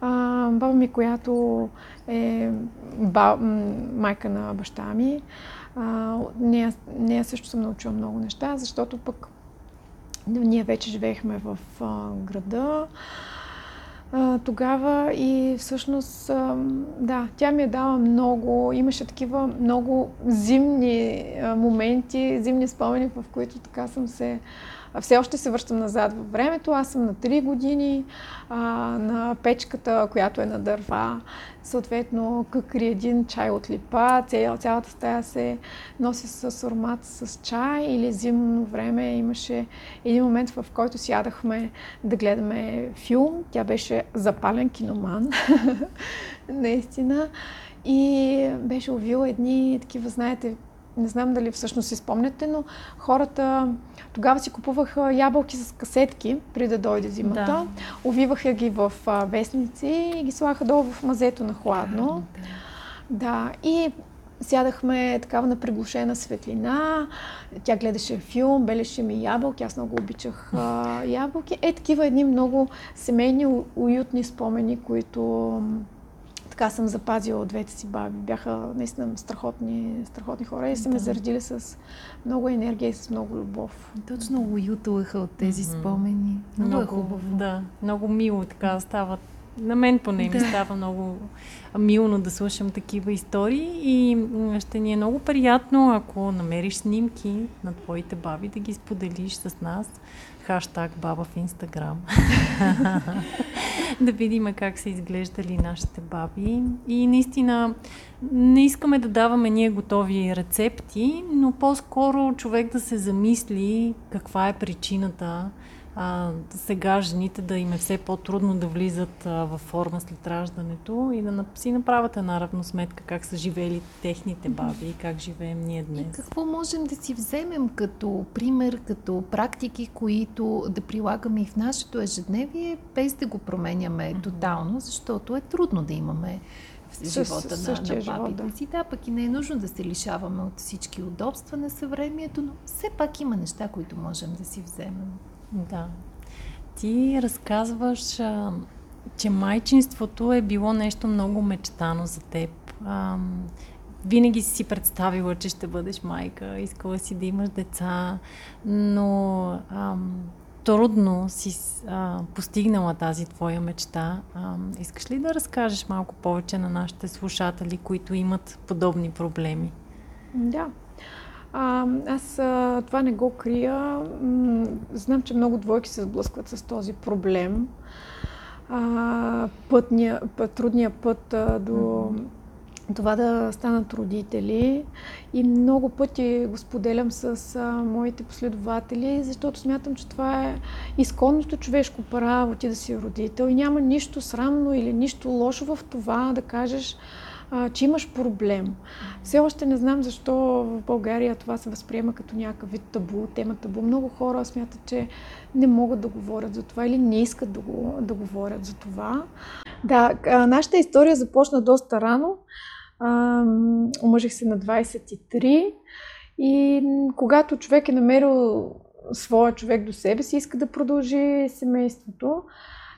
А, баба ми, която е ба, м, майка на баща ми, а, нея, нея също съм научила много неща, защото пък ние вече живеехме в а, града тогава и всъщност, да, тя ми е дала много, имаше такива много зимни моменти, зимни спомени, в които така съм се все още се връщам назад във времето. Аз съм на 3 години а, на печката, която е на дърва. Съответно, къкри един чай от липа. Цял, цялата стая се носи с аромат с чай или зимно време. Имаше един момент, в който сядахме да гледаме филм. Тя беше запален киноман. Наистина. И беше увила едни такива, знаете, не знам дали всъщност си спомняте, но хората тогава си купуваха ябълки с касетки, преди да дойде зимата. Да. Увиваха ги в вестници и ги слагаха долу в мазето на хладно. Да, и сядахме такава на приглушена светлина. Тя гледаше филм, белеше ми ябълки. Аз много обичах а, ябълки. Е, такива едни много семейни, уютни спомени, които така съм запазила от двете си баби. Бяха наистина страхотни, страхотни хора и са ме Да. заредили с много енергия и с много любов. Точно уютуваха от тези Мгм. спомени. Много, е хубаво. Да, много мило така става. На мен поне ми Да. става много милно да слушам такива истории и ще ни е много приятно, ако намериш снимки на твоите баби, да ги споделиш с нас. Хаштаг баба в Инстаграм. да видим как са изглеждали нашите баби. И наистина не искаме да даваме ние готови рецепти, но по-скоро човек да се замисли каква е причината а, сега жените да им е все по-трудно да влизат а, във форма след раждането и да си направят една равносметка как са живели техните баби и как живеем ние И днес. какво можем да си вземем като пример, като практики, които да прилагаме и в нашето ежедневие, без да го променяме тотално, защото е трудно да имаме в С- живота на, на бабите си. Да, пък и не е нужно да се лишаваме от всички удобства на съвремието, но все пак има неща, които можем да си вземем. Да. Ти разказваш, а, че майчинството е било нещо много мечтано за теб. А, винаги си си представила, че ще бъдеш майка, искала си да имаш деца, но ам, трудно си а, постигнала тази твоя мечта. А, искаш ли да разкажеш малко повече на нашите слушатели, които имат подобни проблеми? Да. А, аз а, това не го крия. Знам, че много двойки се сблъскват с този проблем. А, пътния, път, трудния път а, до mm-hmm това да станат родители. И много пъти го споделям с а, моите последователи, защото смятам, че това е изконното човешко право ти да си родител и няма нищо срамно или нищо лошо в това да кажеш, а, че имаш проблем. Все още не знам защо в България това се възприема като някакъв вид табу, тема табу. Много хора смятат, че не могат да говорят за това или не искат да, го, да говорят за това. Да, нашата история започна доста рано. омъжих се на 23 и когато човек е намерил своя човек до себе си, иска да продължи семейството.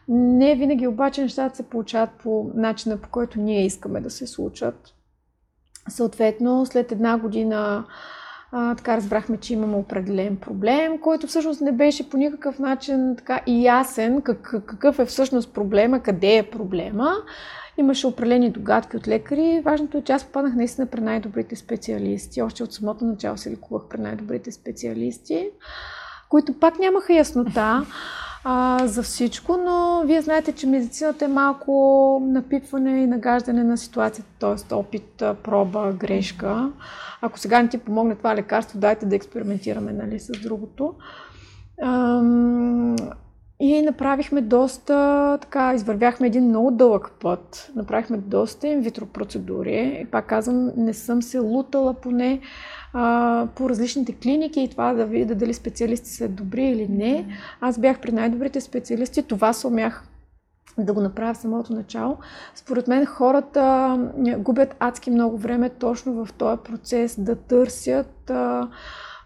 Не винаги обаче нещата се получават по начина, по който ние искаме да се случат. Съответно, след една година а, така разбрахме, че имаме определен проблем, който всъщност не беше по никакъв начин така и ясен как, какъв е всъщност проблема, къде е проблема. Имаше определени догадки от лекари. Важното е, че аз попаднах наистина при най-добрите специалисти. Още от самото начало се лекувах при най-добрите специалисти, които пак нямаха яснота а, за всичко, но вие знаете, че медицината е малко напипване и нагаждане на ситуацията, т.е. опит, проба, грешка. Ако сега не ти помогне това лекарство, дайте да експериментираме нали, с другото. Ам, и направихме доста, така, извървяхме един много дълъг път. Направихме доста инвитро процедури. И пак казвам, не съм се лутала поне а, по различните клиники и това да видя дали специалисти са добри или не. Аз бях при най-добрите специалисти. Това се умях да го направя в самото начало. Според мен хората губят адски много време точно в този процес да търсят а,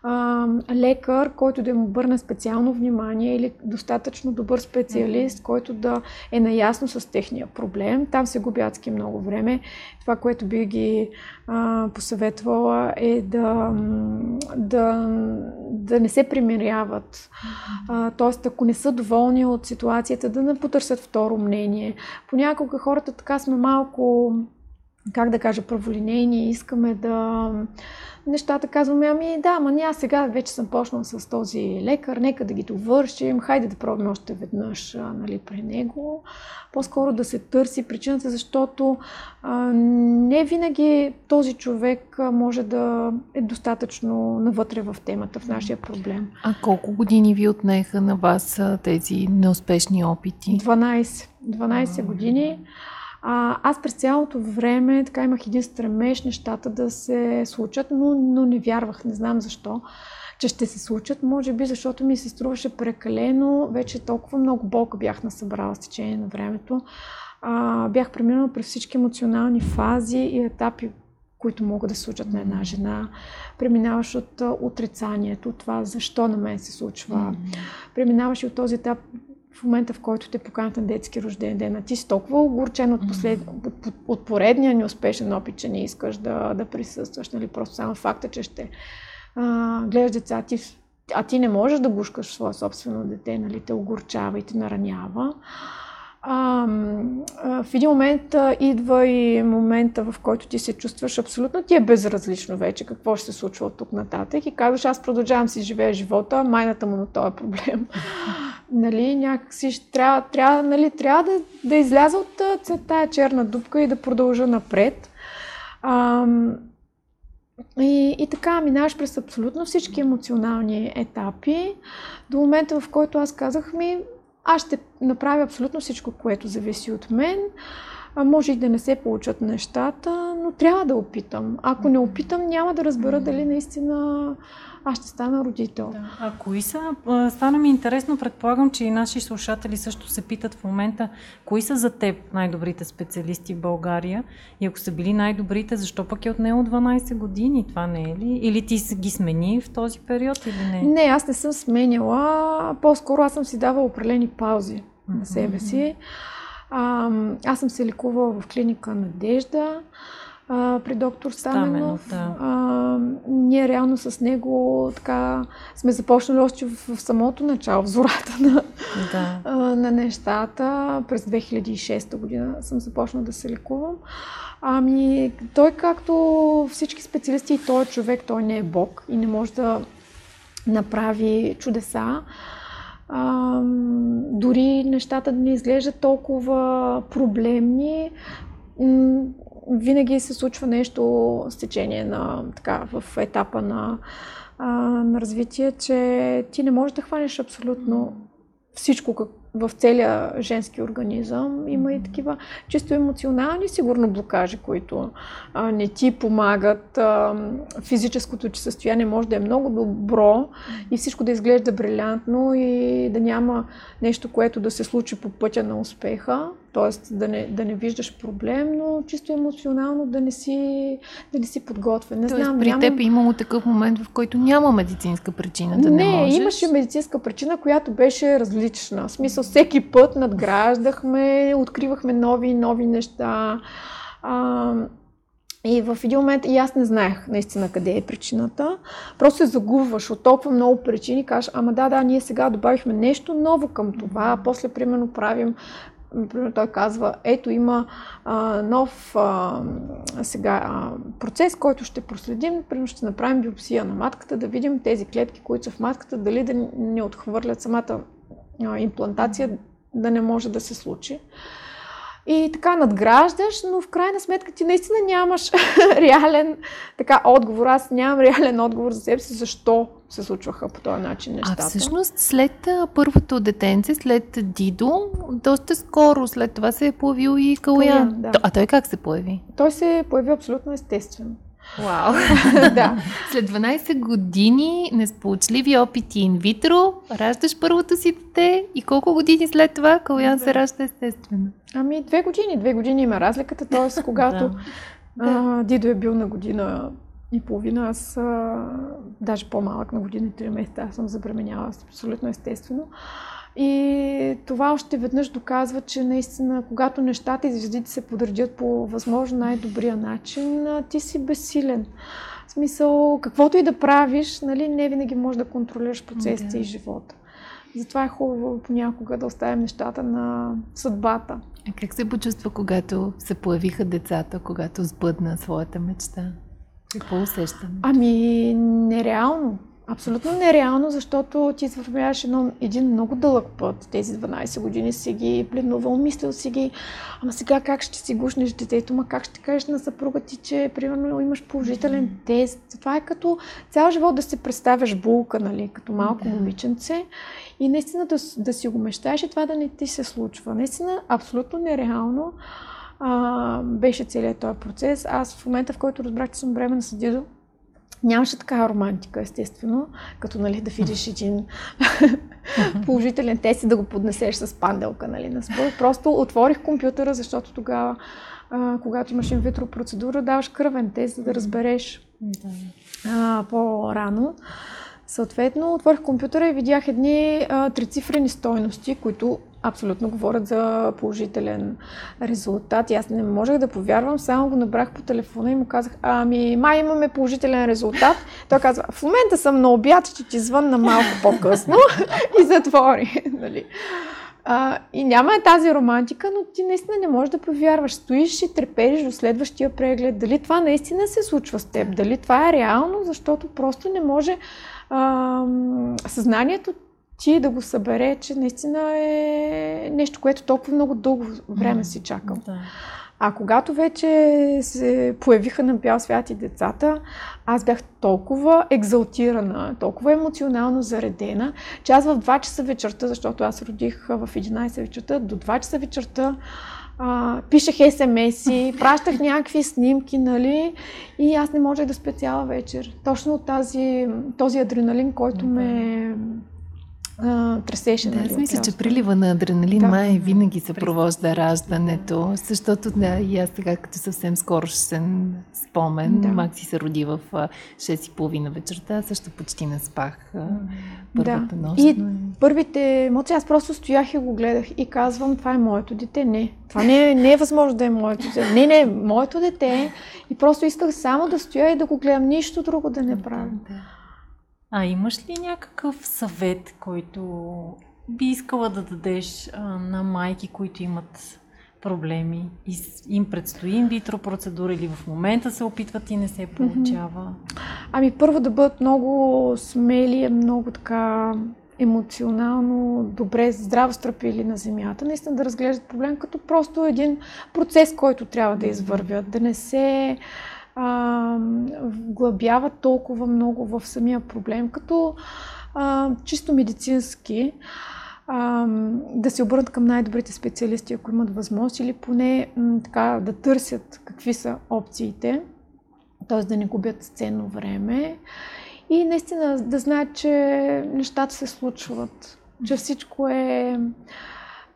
а, лекар, който да им обърне специално внимание или достатъчно добър специалист, който да е наясно с техния проблем. Там се губи адски много време. Това, което би ги а, посъветвала е да, да, да не се примиряват. А, тоест, ако не са доволни от ситуацията, да не потърсят второ мнение. Понякога хората така сме малко, как да кажа, праволинейни, искаме да нещата, казваме, ами да, ама аз сега вече съм почнал с този лекар, нека да ги довършим, хайде да пробваме още веднъж а, нали, при него. По-скоро да се търси причината, защото а, не винаги този човек може да е достатъчно навътре в темата, в нашия проблем. А колко години ви отнеха на вас тези неуспешни опити? 12. 12 години. А, аз през цялото време така имах един стремеж нещата да се случат, но, но не вярвах, не знам защо, че ще се случат. Може би защото ми се струваше прекалено, вече толкова много болка бях насъбрала с течение на времето. А, бях преминала през всички емоционални фази и етапи, които могат да се случат на една жена. Преминаваш от отрицанието, това защо на мен се случва. Mm-hmm. Преминаваш и от този етап в момента, в който те поканят на детски рожден ден, а ти си толкова огорчен от, послед... от, от, поредния неуспешен опит, че не искаш да, да присъстваш, нали? просто само факта, че ще а, гледаш деца, ти, а ти не можеш да гушкаш своя собствено дете, нали? те огорчава и те наранява. А, а, в един момент а, идва и момента, в който ти се чувстваш абсолютно ти е безразлично вече какво ще се случва от тук нататък и казваш, аз продължавам си живея живота, майната му на този проблем. нали, някакси ще трябва, трябва, нали, трябва да, да изляза от тази черна дупка и да продължа напред. А, и, и така минаваш през абсолютно всички емоционални етапи до момента, в който аз казах ми, аз ще направя абсолютно всичко, което зависи от мен. А може и да не се получат нещата, но трябва да опитам. Ако не опитам, няма да разбера дали наистина аз ще стана родител. Да. А кои са, стана ми интересно, предполагам, че и наши слушатели също се питат в момента, кои са за теб най-добрите специалисти в България и ако са били най-добрите, защо пък е отнело 12 години? Това не е ли? Или ти ги смени в този период или не? Не, аз не съм сменяла. По-скоро аз съм си давала определени паузи mm-hmm. на себе си. А, аз съм се лекувала в клиника Надежда а, при доктор Стаменов. да. а, ние реално с него така сме започнали още в, в самото начало, в зората на, Да. а, на нещата. През 2006 година съм започнала да се лекувам. Ами, той както всички специалисти, и той е човек, той не е бог и не може да направи чудеса. А, дори нещата да не изглеждат толкова проблемни, винаги се случва нещо с течение на, така, в етапа на, а, на развитие, че ти не можеш да хванеш абсолютно всичко в целия женски организъм. Има и такива чисто емоционални, сигурно, блокажи, които а, не ти помагат. А, физическото ти състояние може да е много добро и всичко да изглежда брилянтно и да няма нещо, което да се случи по пътя на успеха. Т.е. Да не, да не виждаш проблем, но чисто емоционално да не си, да не си подготвен. Не Тоест, знам, при нямам... теб е имало такъв момент, в който няма медицинска причина да не, не, можеш. имаше медицинска причина, която беше различна. В смисъл, всеки път надграждахме, откривахме нови и нови неща. А, и в един момент и аз не знаех наистина къде е причината. Просто се загубваш от толкова много причини. Кажеш, ама да, да, ние сега добавихме нещо ново към това. После, примерно, правим Например, той казва, ето има а, нов а, сега а, процес, който ще проследим. Примерно ще направим биопсия на матката, да видим тези клетки, които са в матката, дали да не отхвърлят самата а, имплантация, да не може да се случи. И така надграждаш, но в крайна сметка ти наистина нямаш реален така, отговор. Аз нямам реален отговор за себе си, защо се случваха по този начин нещата. А всъщност след първото детенце, след Дидо, доста скоро след това се е появил и Калуян. Калуян, да. А той как се появи? Той се появи абсолютно естествено. Вау! да. След 12 години несполучливи опити инвитро, раждаш първото си дете и колко години след това Калуян се ражда естествено? Ами две години. Две години има разликата, т.е. когато а, Дидо е бил на година и половина, аз а, даже по-малък на година и три месеца, аз съм забременяла абсолютно естествено. И това още веднъж доказва, че наистина, когато нещата и звездите се подредят по възможно най-добрия начин, ти си безсилен. В смисъл, каквото и да правиш, нали, не винаги можеш да контролираш процесите Да. и живота. Затова е хубаво понякога да оставим нещата на съдбата. А как се почувства, когато се появиха децата, когато сбъдна своята мечта? Какво усещам? Ами, нереално. Абсолютно нереално, защото ти извървяваш едно, един много дълъг път. Тези 12 години си ги пленувал, мислил си ги, ама сега как ще си гушнеш детето, ма как ще кажеш на съпруга ти, че примерно имаш положителен тест. Това е като цял живот да се представяш булка, нали, като малко Да. момиченце и наистина да, да си го мечтаеш и това да не ти се случва. Наистина, абсолютно нереално а, беше целият този процес. Аз в момента, в който разбрах, че съм бременна с Дидо, нямаше такава романтика, естествено, като нали, да видиш един положителен тест и да го поднесеш с панделка нали, на спор. Просто отворих компютъра, защото тогава, а, когато имаш инвитро процедура, даваш кръвен тест, за да разбереш а, по-рано. Съответно, отворих компютъра и видях едни а, трицифрени стойности, които абсолютно говорят за положителен резултат. И аз не можех да повярвам, само го набрах по телефона и му казах, ами, май имаме положителен резултат. Той казва, в момента съм на обяд, ще ти звънна малко по-късно и затвори. нали. А, и няма е тази романтика, но ти наистина не можеш да повярваш. Стоиш и трепериш до следващия преглед. Дали това наистина се случва с теб? Дали това е реално? Защото просто не може а, съзнанието ти да го събере, че наистина е нещо, което толкова много дълго време си чакал. Да. А когато вече се появиха на бял свят и децата, аз бях толкова екзалтирана, толкова емоционално заредена, че аз в 2 часа вечерта, защото аз родих в 11 вечерта, до 2 часа вечерта а, пишех СМС-и, пращах някакви снимки, нали, и аз не можех да спя цяла вечер. Точно тази, този адреналин, който ме а, тресеше. Да, нали, аз мисля, че прилива на адреналин Да. май винаги съпровожда раждането, защото да, и аз сега като съвсем скорошен спомен, Да. Макси се роди в а, 6.30 вечерта, също почти не спах първата Да. нощ. И но- първите емоции, аз просто стоях и го гледах и казвам, това е моето дете. Не, това не е, не е възможно да е моето дете. Не, не, моето дете. И просто исках само да стоя и да го гледам, нищо друго да не правя. Да. А имаш ли някакъв съвет, който би искала да дадеш а, на майки, които имат проблеми и им предстои инвитро процедура или в момента се опитват и не се получава? Ами първо да бъдат много смели, много така емоционално добре, здраво стъпили на земята. Наистина да разглеждат проблем като просто един процес, който трябва да извървят. Да не се а, вглъбяват толкова много в самия проблем, като а, чисто медицински а, да се обърнат към най-добрите специалисти, ако имат възможност, или поне м, така да търсят какви са опциите, т.е. да не губят ценно време и наистина да знаят, че нещата се случват, че всичко е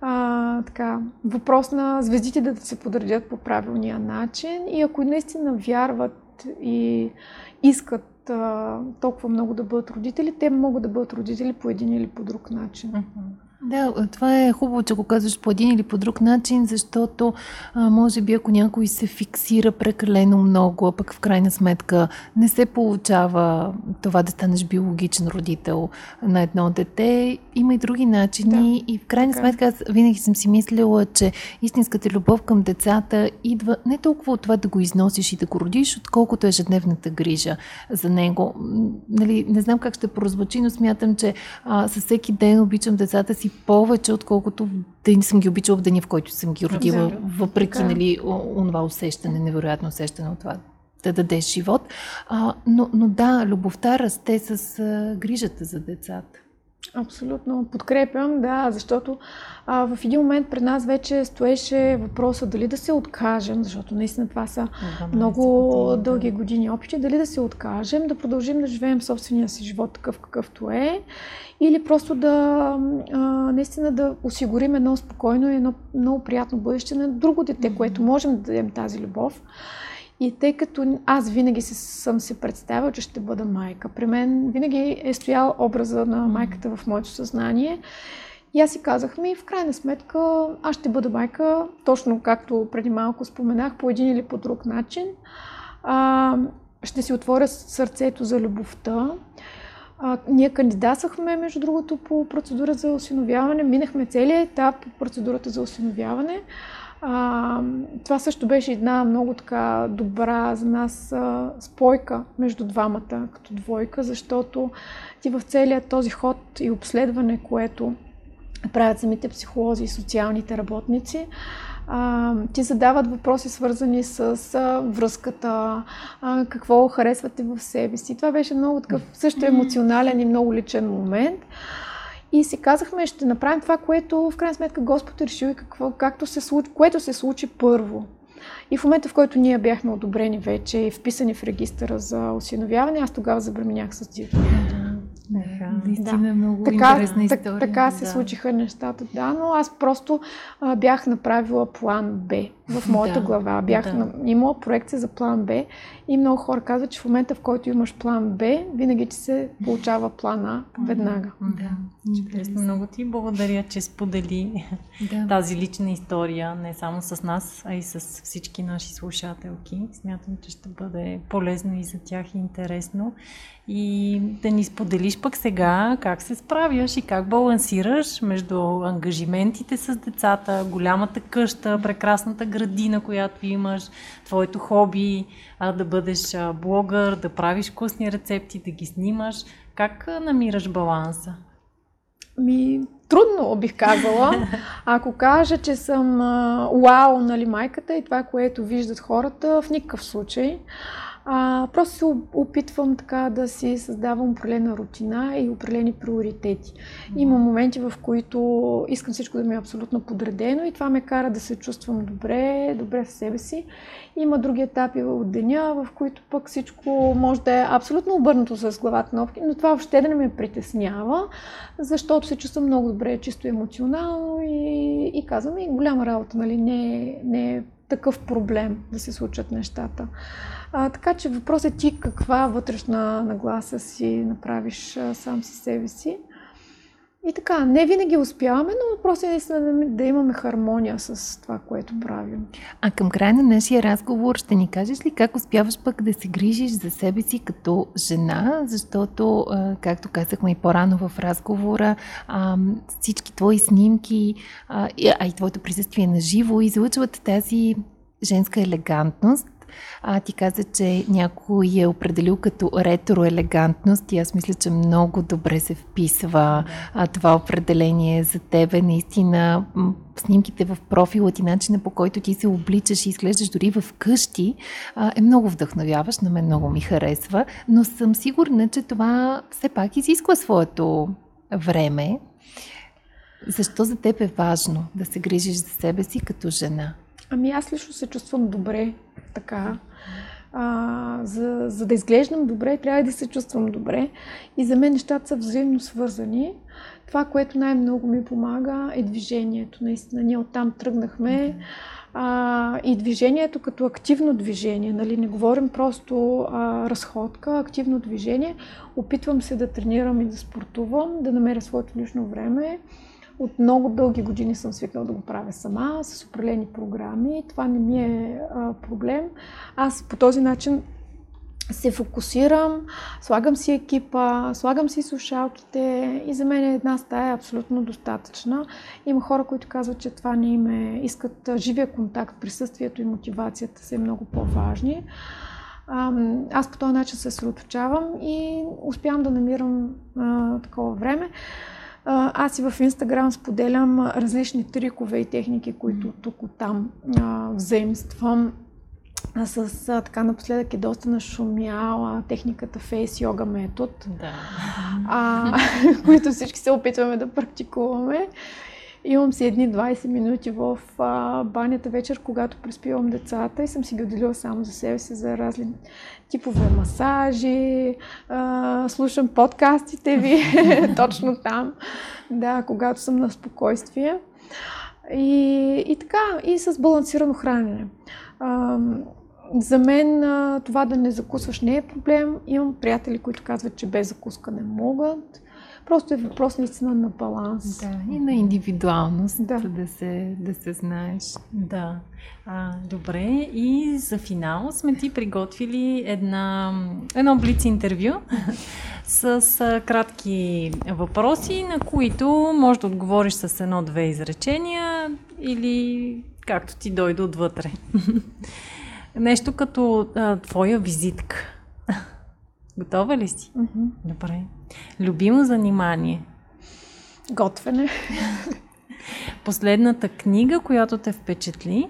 а, така, въпрос на звездите да се подредят по правилния начин и ако наистина вярват и искат а, толкова много да бъдат родители, те могат да бъдат родители по един или по друг начин. Да, това е хубаво, че го казваш по един или по друг начин, защото а, може би ако някой се фиксира прекалено много, а пък в крайна сметка не се получава това да станеш биологичен родител на едно дете, има и други начини. И в крайна така е. сметка аз винаги съм си мислила, че истинската любов към децата идва не толкова от това да го износиш и да го родиш, отколкото ежедневната грижа за него. Нали, не знам как ще прозвучи, но смятам, че а, със всеки ден обичам децата си повече, отколкото да не съм ги обичала в деня, в който съм ги родила, въпреки Така нали, онова усещане, невероятно усещане от това да дадеш живот. А, но, но да, любовта расте с а, грижата за децата. Абсолютно подкрепям, да, защото а, в един момент пред нас вече стоеше въпроса дали да се откажем, защото наистина това са 12 много години, да. дълги години опити, дали да се откажем, да продължим да живеем собствения си живот такъв какъвто е, или просто да а, наистина да осигурим едно спокойно и едно много приятно бъдеще на друго дете, което можем да дадем тази любов. И тъй като аз винаги съм се представила, че ще бъда майка, при мен винаги е стоял образа на майката в моето съзнание. И аз си казах ми, в крайна сметка, аз ще бъда майка, точно както преди малко споменах, по един или по друг начин. А, ще си отворя сърцето за любовта. А, ние кандидатствахме, между другото, по процедура за осиновяване. Минахме целият етап по процедурата за осиновяване. А, това също беше една много така добра за нас а, спойка между двамата като двойка, защото ти в целият този ход и обследване, което правят самите психолози и социалните работници, а, ти задават въпроси свързани с а, връзката, а, какво харесвате в себе си. Това беше много такъв също емоционален и много личен момент. И си казахме, ще направим това, което в крайна сметка Господ е решил и какво, както се случи, което се случи първо. И в момента, в който ние бяхме одобрени вече и вписани в регистъра за осиновяване, аз тогава забременях с Дито. Така. Наистина е много Така, интересна так, история. така се да. случиха нещата, да, но аз просто а, бях направила план Б в моята Да, глава. Бях да. на, имала проекция за план Б и много хора казват, че в момента, в който имаш план Б, винаги ти се получава план А веднага. Да, Чудесно. Много ти благодаря, че сподели да. тази лична история, не само с нас, а и с всички наши слушателки. Смятам, че ще бъде полезно и за тях и интересно. И да ни споделиш пък сега как се справяш и как балансираш между ангажиментите с децата, голямата къща, прекрасната градина, която имаш, твоето хоби, а, да бъдеш а, блогър, да правиш вкусни рецепти, да ги снимаш. Как а, намираш баланса? Ми, трудно бих казала. Ако кажа, че съм а, уау, нали, майката и това, което виждат хората, в никакъв случай. А, просто се опитвам така да си създавам определена рутина и определени приоритети. Има моменти, в които искам всичко да ми е абсолютно подредено и това ме кара да се чувствам добре, добре в себе си. Има други етапи от деня, в които пък всичко може да е абсолютно обърнато с главата на опки, но това въобще да не ме притеснява, защото се чувствам много добре, чисто емоционално и, и казвам и голяма работа, нали, не, не е такъв проблем да се случат нещата. А, така че въпросът е ти каква вътрешна нагласа си направиш а, сам си себе си. И така, не винаги успяваме, но въпросът е наистина да имаме хармония с това, което правим. А към края на нашия разговор ще ни кажеш ли как успяваш пък да се грижиш за себе си като жена, защото, както казахме и по-рано в разговора, всички твои снимки, а и твоето присъствие на живо излъчват тази женска елегантност, а, ти каза, че някой е определил като ретро-елегантност и аз мисля, че много добре се вписва а, това определение за тебе. Наистина, снимките в профила ти, начина по който ти се обличаш и изглеждаш дори в къщи, е много вдъхновяващ, на мен много ми харесва, но съм сигурна, че това все пак изисква своето време. Защо за теб е важно да се грижиш за себе си като жена? Ами аз лично се чувствам добре така. А, за, за да изглеждам добре, трябва да се чувствам добре. И за мен нещата са взаимно свързани. Това, което най-много ми помага, е движението. Наистина, ние оттам тръгнахме. А, и движението като активно движение. Нали? Не говорим просто а, разходка, активно движение. Опитвам се да тренирам и да спортувам, да намеря своето лично време. От много дълги години съм свикнала да го правя сама, с определени програми. Това не ми е а, проблем. Аз по този начин се фокусирам, слагам си екипа, слагам си слушалките и за мен една стая е абсолютно достатъчна. Има хора, които казват, че това не им е, искат живия контакт, присъствието и мотивацията са много по-важни. Аз по този начин се съсредоточавам и успявам да намирам а, такова време. Аз и в Инстаграм споделям различни трикове и техники, които тук там взаимствам. С а, така напоследък е доста нашумяла техниката Face Yoga метод, да. а, които всички се опитваме да практикуваме. Имам си едни 20 минути в а, банята вечер, когато преспивам децата и съм си ги отделила само за себе си за разли типове масажи, а, слушам подкастите ви точно там, да, когато съм на спокойствие. И, и така, и с балансирано хранене. А, за мен това да не закусваш не е проблем. Имам приятели, които казват, че без закуска не могат. Просто е въпрос наистина на баланс. Да, и на индивидуалност, да, да, се, да се знаеш. Да. А, добре, и за финал сме ти приготвили една, едно блиц интервю с а, кратки въпроси, на които може да отговориш с едно-две изречения или както ти дойде отвътре. Нещо като а, твоя визитка. Готова ли си? Mm-hmm. Добре. Любимо занимание? Готвене. Последната книга, която те впечатли?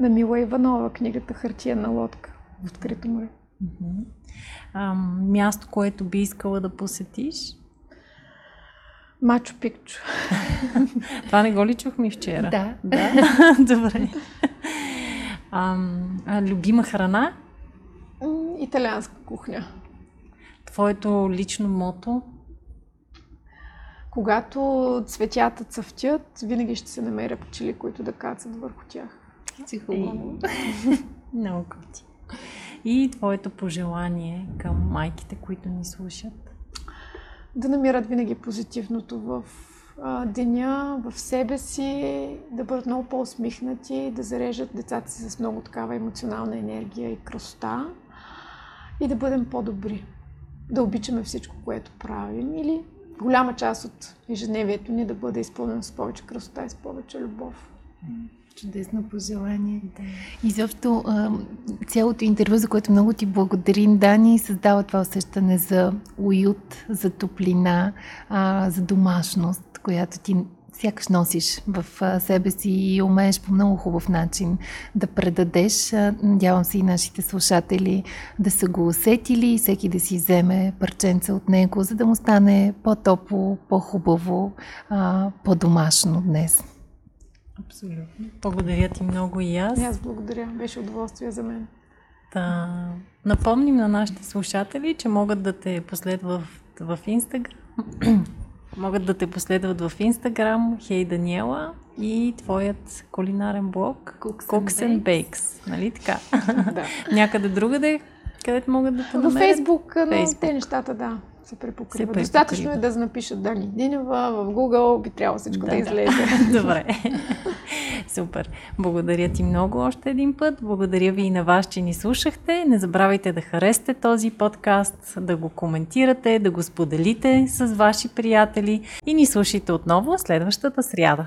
На Мила Иванова, книгата Хартия на лодка в открито море. А, място, което би искала да посетиш? Мачо Пикчо. Това не го ли чухме вчера? Да. да? Добре. А, а, любима храна? Италианска кухня. Твоето лично мото? Когато цветята цъфтят, винаги ще се намеря пчели, които да кацат върху тях. Си хубаво. Много ти. И твоето пожелание към майките, които ни слушат? Да намират винаги позитивното в а, деня, в себе си, да бъдат много по-усмихнати, да зарежат децата си с много такава емоционална енергия и красота и да бъдем по-добри да обичаме всичко, което правим или голяма част от ежедневието ни да бъде изпълнено с повече красота и с повече любов. Чудесно пожелание. Да. Изобщо цялото интервю, за което много ти благодарим, Дани, създава това усещане за уют, за топлина, за домашност, която ти сякаш носиш в себе си и умееш по много хубав начин да предадеш. Надявам се и нашите слушатели да са го усетили и всеки да си вземе парченце от него, за да му стане по-топло, по-хубаво, по-домашно днес. Абсолютно. Благодаря ти много и аз. И аз благодаря. Беше удоволствие за мен. Да. Напомним на нашите слушатели, че могат да те последват в Инстаграм. Могат да те последват в Инстаграм, Хей Даниела и твоят кулинарен блог Cooks, Cooks and Bakes. Нали така? да. Някъде другаде, където могат да те намерят? Във Фейсбук, но Facebook. те нещата, да се препокрива. Достатъчно е да напишат Дани Динева в Google, би трябвало всичко да, да излезе. Добре. Супер. Благодаря ти много още един път. Благодаря ви и на вас, че ни слушахте. Не забравяйте да харесате този подкаст, да го коментирате, да го споделите с ваши приятели и ни слушайте отново следващата сряда.